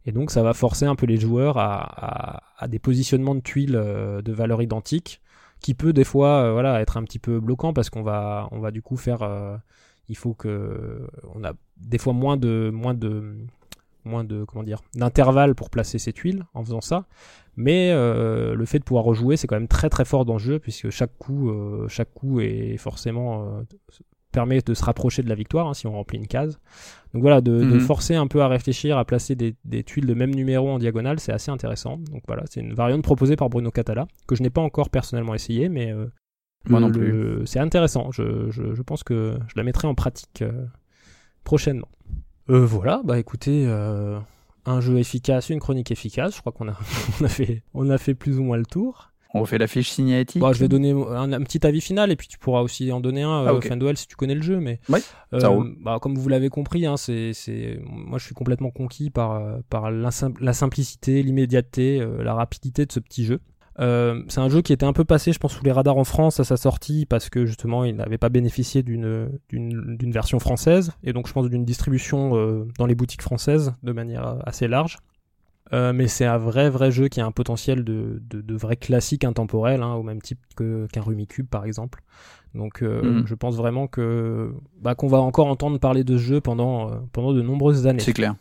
Et donc ça va forcer un peu les joueurs à, des positionnements de tuiles euh, de valeur identique, qui peut des fois voilà être un petit peu bloquant parce qu'on va on va du coup faire il faut que on a des fois moins de moins de moins de comment dire d'intervalle pour placer ses tuiles en faisant ça mais euh, le fait de pouvoir rejouer c'est quand même très très fort dans le jeu puisque chaque coup euh, chaque coup est forcément euh, permet de se rapprocher de la victoire hein, si on remplit une case. Donc voilà, de, de Mhm. forcer un peu à réfléchir, à placer des, des tuiles de même numéro en diagonale, c'est assez intéressant. Donc voilà, c'est une variante proposée par Bruno Catala, que je n'ai pas encore personnellement essayé, mais Moi non plus. c'est intéressant. Je, je, je pense que je la mettrai en pratique prochainement. Euh, voilà, bah écoutez, euh, un jeu efficace, une chronique efficace. Je crois qu'on a, on a, fait, on a fait plus ou moins le tour. On fait la fiche signalétique. Bon, je vais donner un, un petit avis final et puis tu pourras aussi en donner un Ah, euh, ok. fin de duel si tu connais le jeu. Mais Ouais, ça roule. bah, comme vous l'avez compris, hein, c'est, c'est, moi je suis complètement conquis par, euh, par la, sim- la simplicité, l'immédiateté, euh, la rapidité de ce petit jeu. Euh, c'est un jeu qui était un peu passé, je pense, sous les radars en France à sa sortie parce que justement il n'avait pas bénéficié d'une, d'une, d'une version française et donc je pense d'une distribution euh, dans les boutiques françaises de manière euh, assez large. Euh, mais c'est un vrai vrai jeu qui a un potentiel de, de, de vrai classique intemporel, hein, au même type que, qu'un Rumicube par exemple. Donc euh, Mhm. je pense vraiment que bah, qu'on va encore entendre parler de ce jeu pendant, pendant de nombreuses années. C'est clair.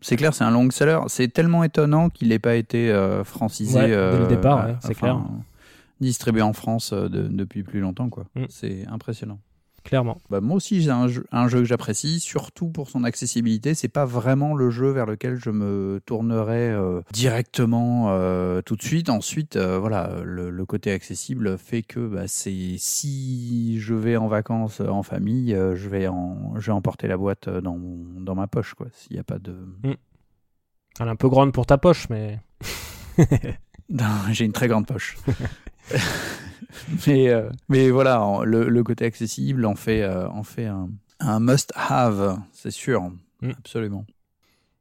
C'est clair, c'est un long seller. C'est tellement étonnant qu'il n'ait pas été euh, francisé Ouais, dès le euh, départ, ouais, c'est enfin, clair. Distribué en France euh, de- depuis plus longtemps, quoi. Mm. C'est impressionnant. Clairement. Bah, moi aussi, j'ai un jeu, un jeu que j'apprécie, surtout pour son accessibilité. C'est pas vraiment le jeu vers lequel je me tournerais euh, directement euh, tout de suite. Ensuite, euh, voilà, le, le côté accessible fait que bah, c'est si je vais en vacances euh, en famille, je vais en, je vais emporter la boîte dans, mon- dans ma poche, quoi. S'il n'y a pas de, Elle est un peu grande pour ta poche, mais j'ai une très grande poche. mais, euh, mais voilà, en- le, le côté accessible en fait, euh, en fait un, un must-have, c'est sûr. Mm. Absolument.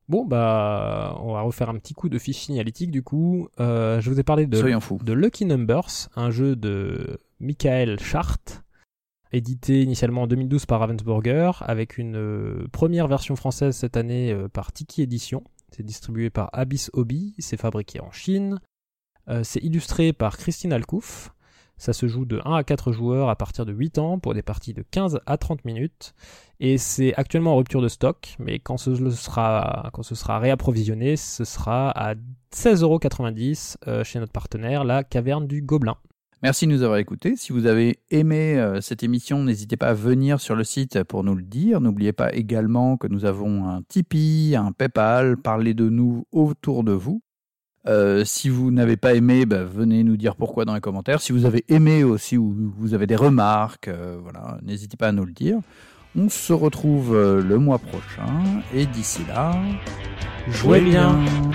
bon bah on va refaire un petit coup de fiche signalétique du coup. Euh, je vous ai parlé de Lucky Numbers, un jeu de Michael Chart, édité initialement en 2012 par Ravensburger, avec une première version française cette année par Tiki Edition. C'est distribué par Abyss Hobby, c'est fabriqué en Chine. Euh, c'est illustré par Christine Alcouf. Ça se joue de 1 à 4 joueurs à partir de 8 ans pour des parties de 15 à 30 minutes. Et c'est actuellement en rupture de stock, mais quand ce sera, quand ce sera réapprovisionné, ce sera à 16,90€ euh, chez notre partenaire, la Caverne du Gobelin. Merci de nous avoir écoutés. Si vous avez aimé euh, cette émission, n'hésitez pas à venir sur le site pour nous le dire. N'oubliez pas également que nous avons un Tipeee, un PayPal. Parlez de nous autour de vous. Euh, si vous n'avez pas aimé, bah, venez nous dire pourquoi dans les commentaires. Si vous avez aimé aussi ou vous avez des remarques, euh, voilà, n'hésitez pas à nous le dire. On se retrouve euh, le mois prochain et d'ici là, Jouez bien. bien.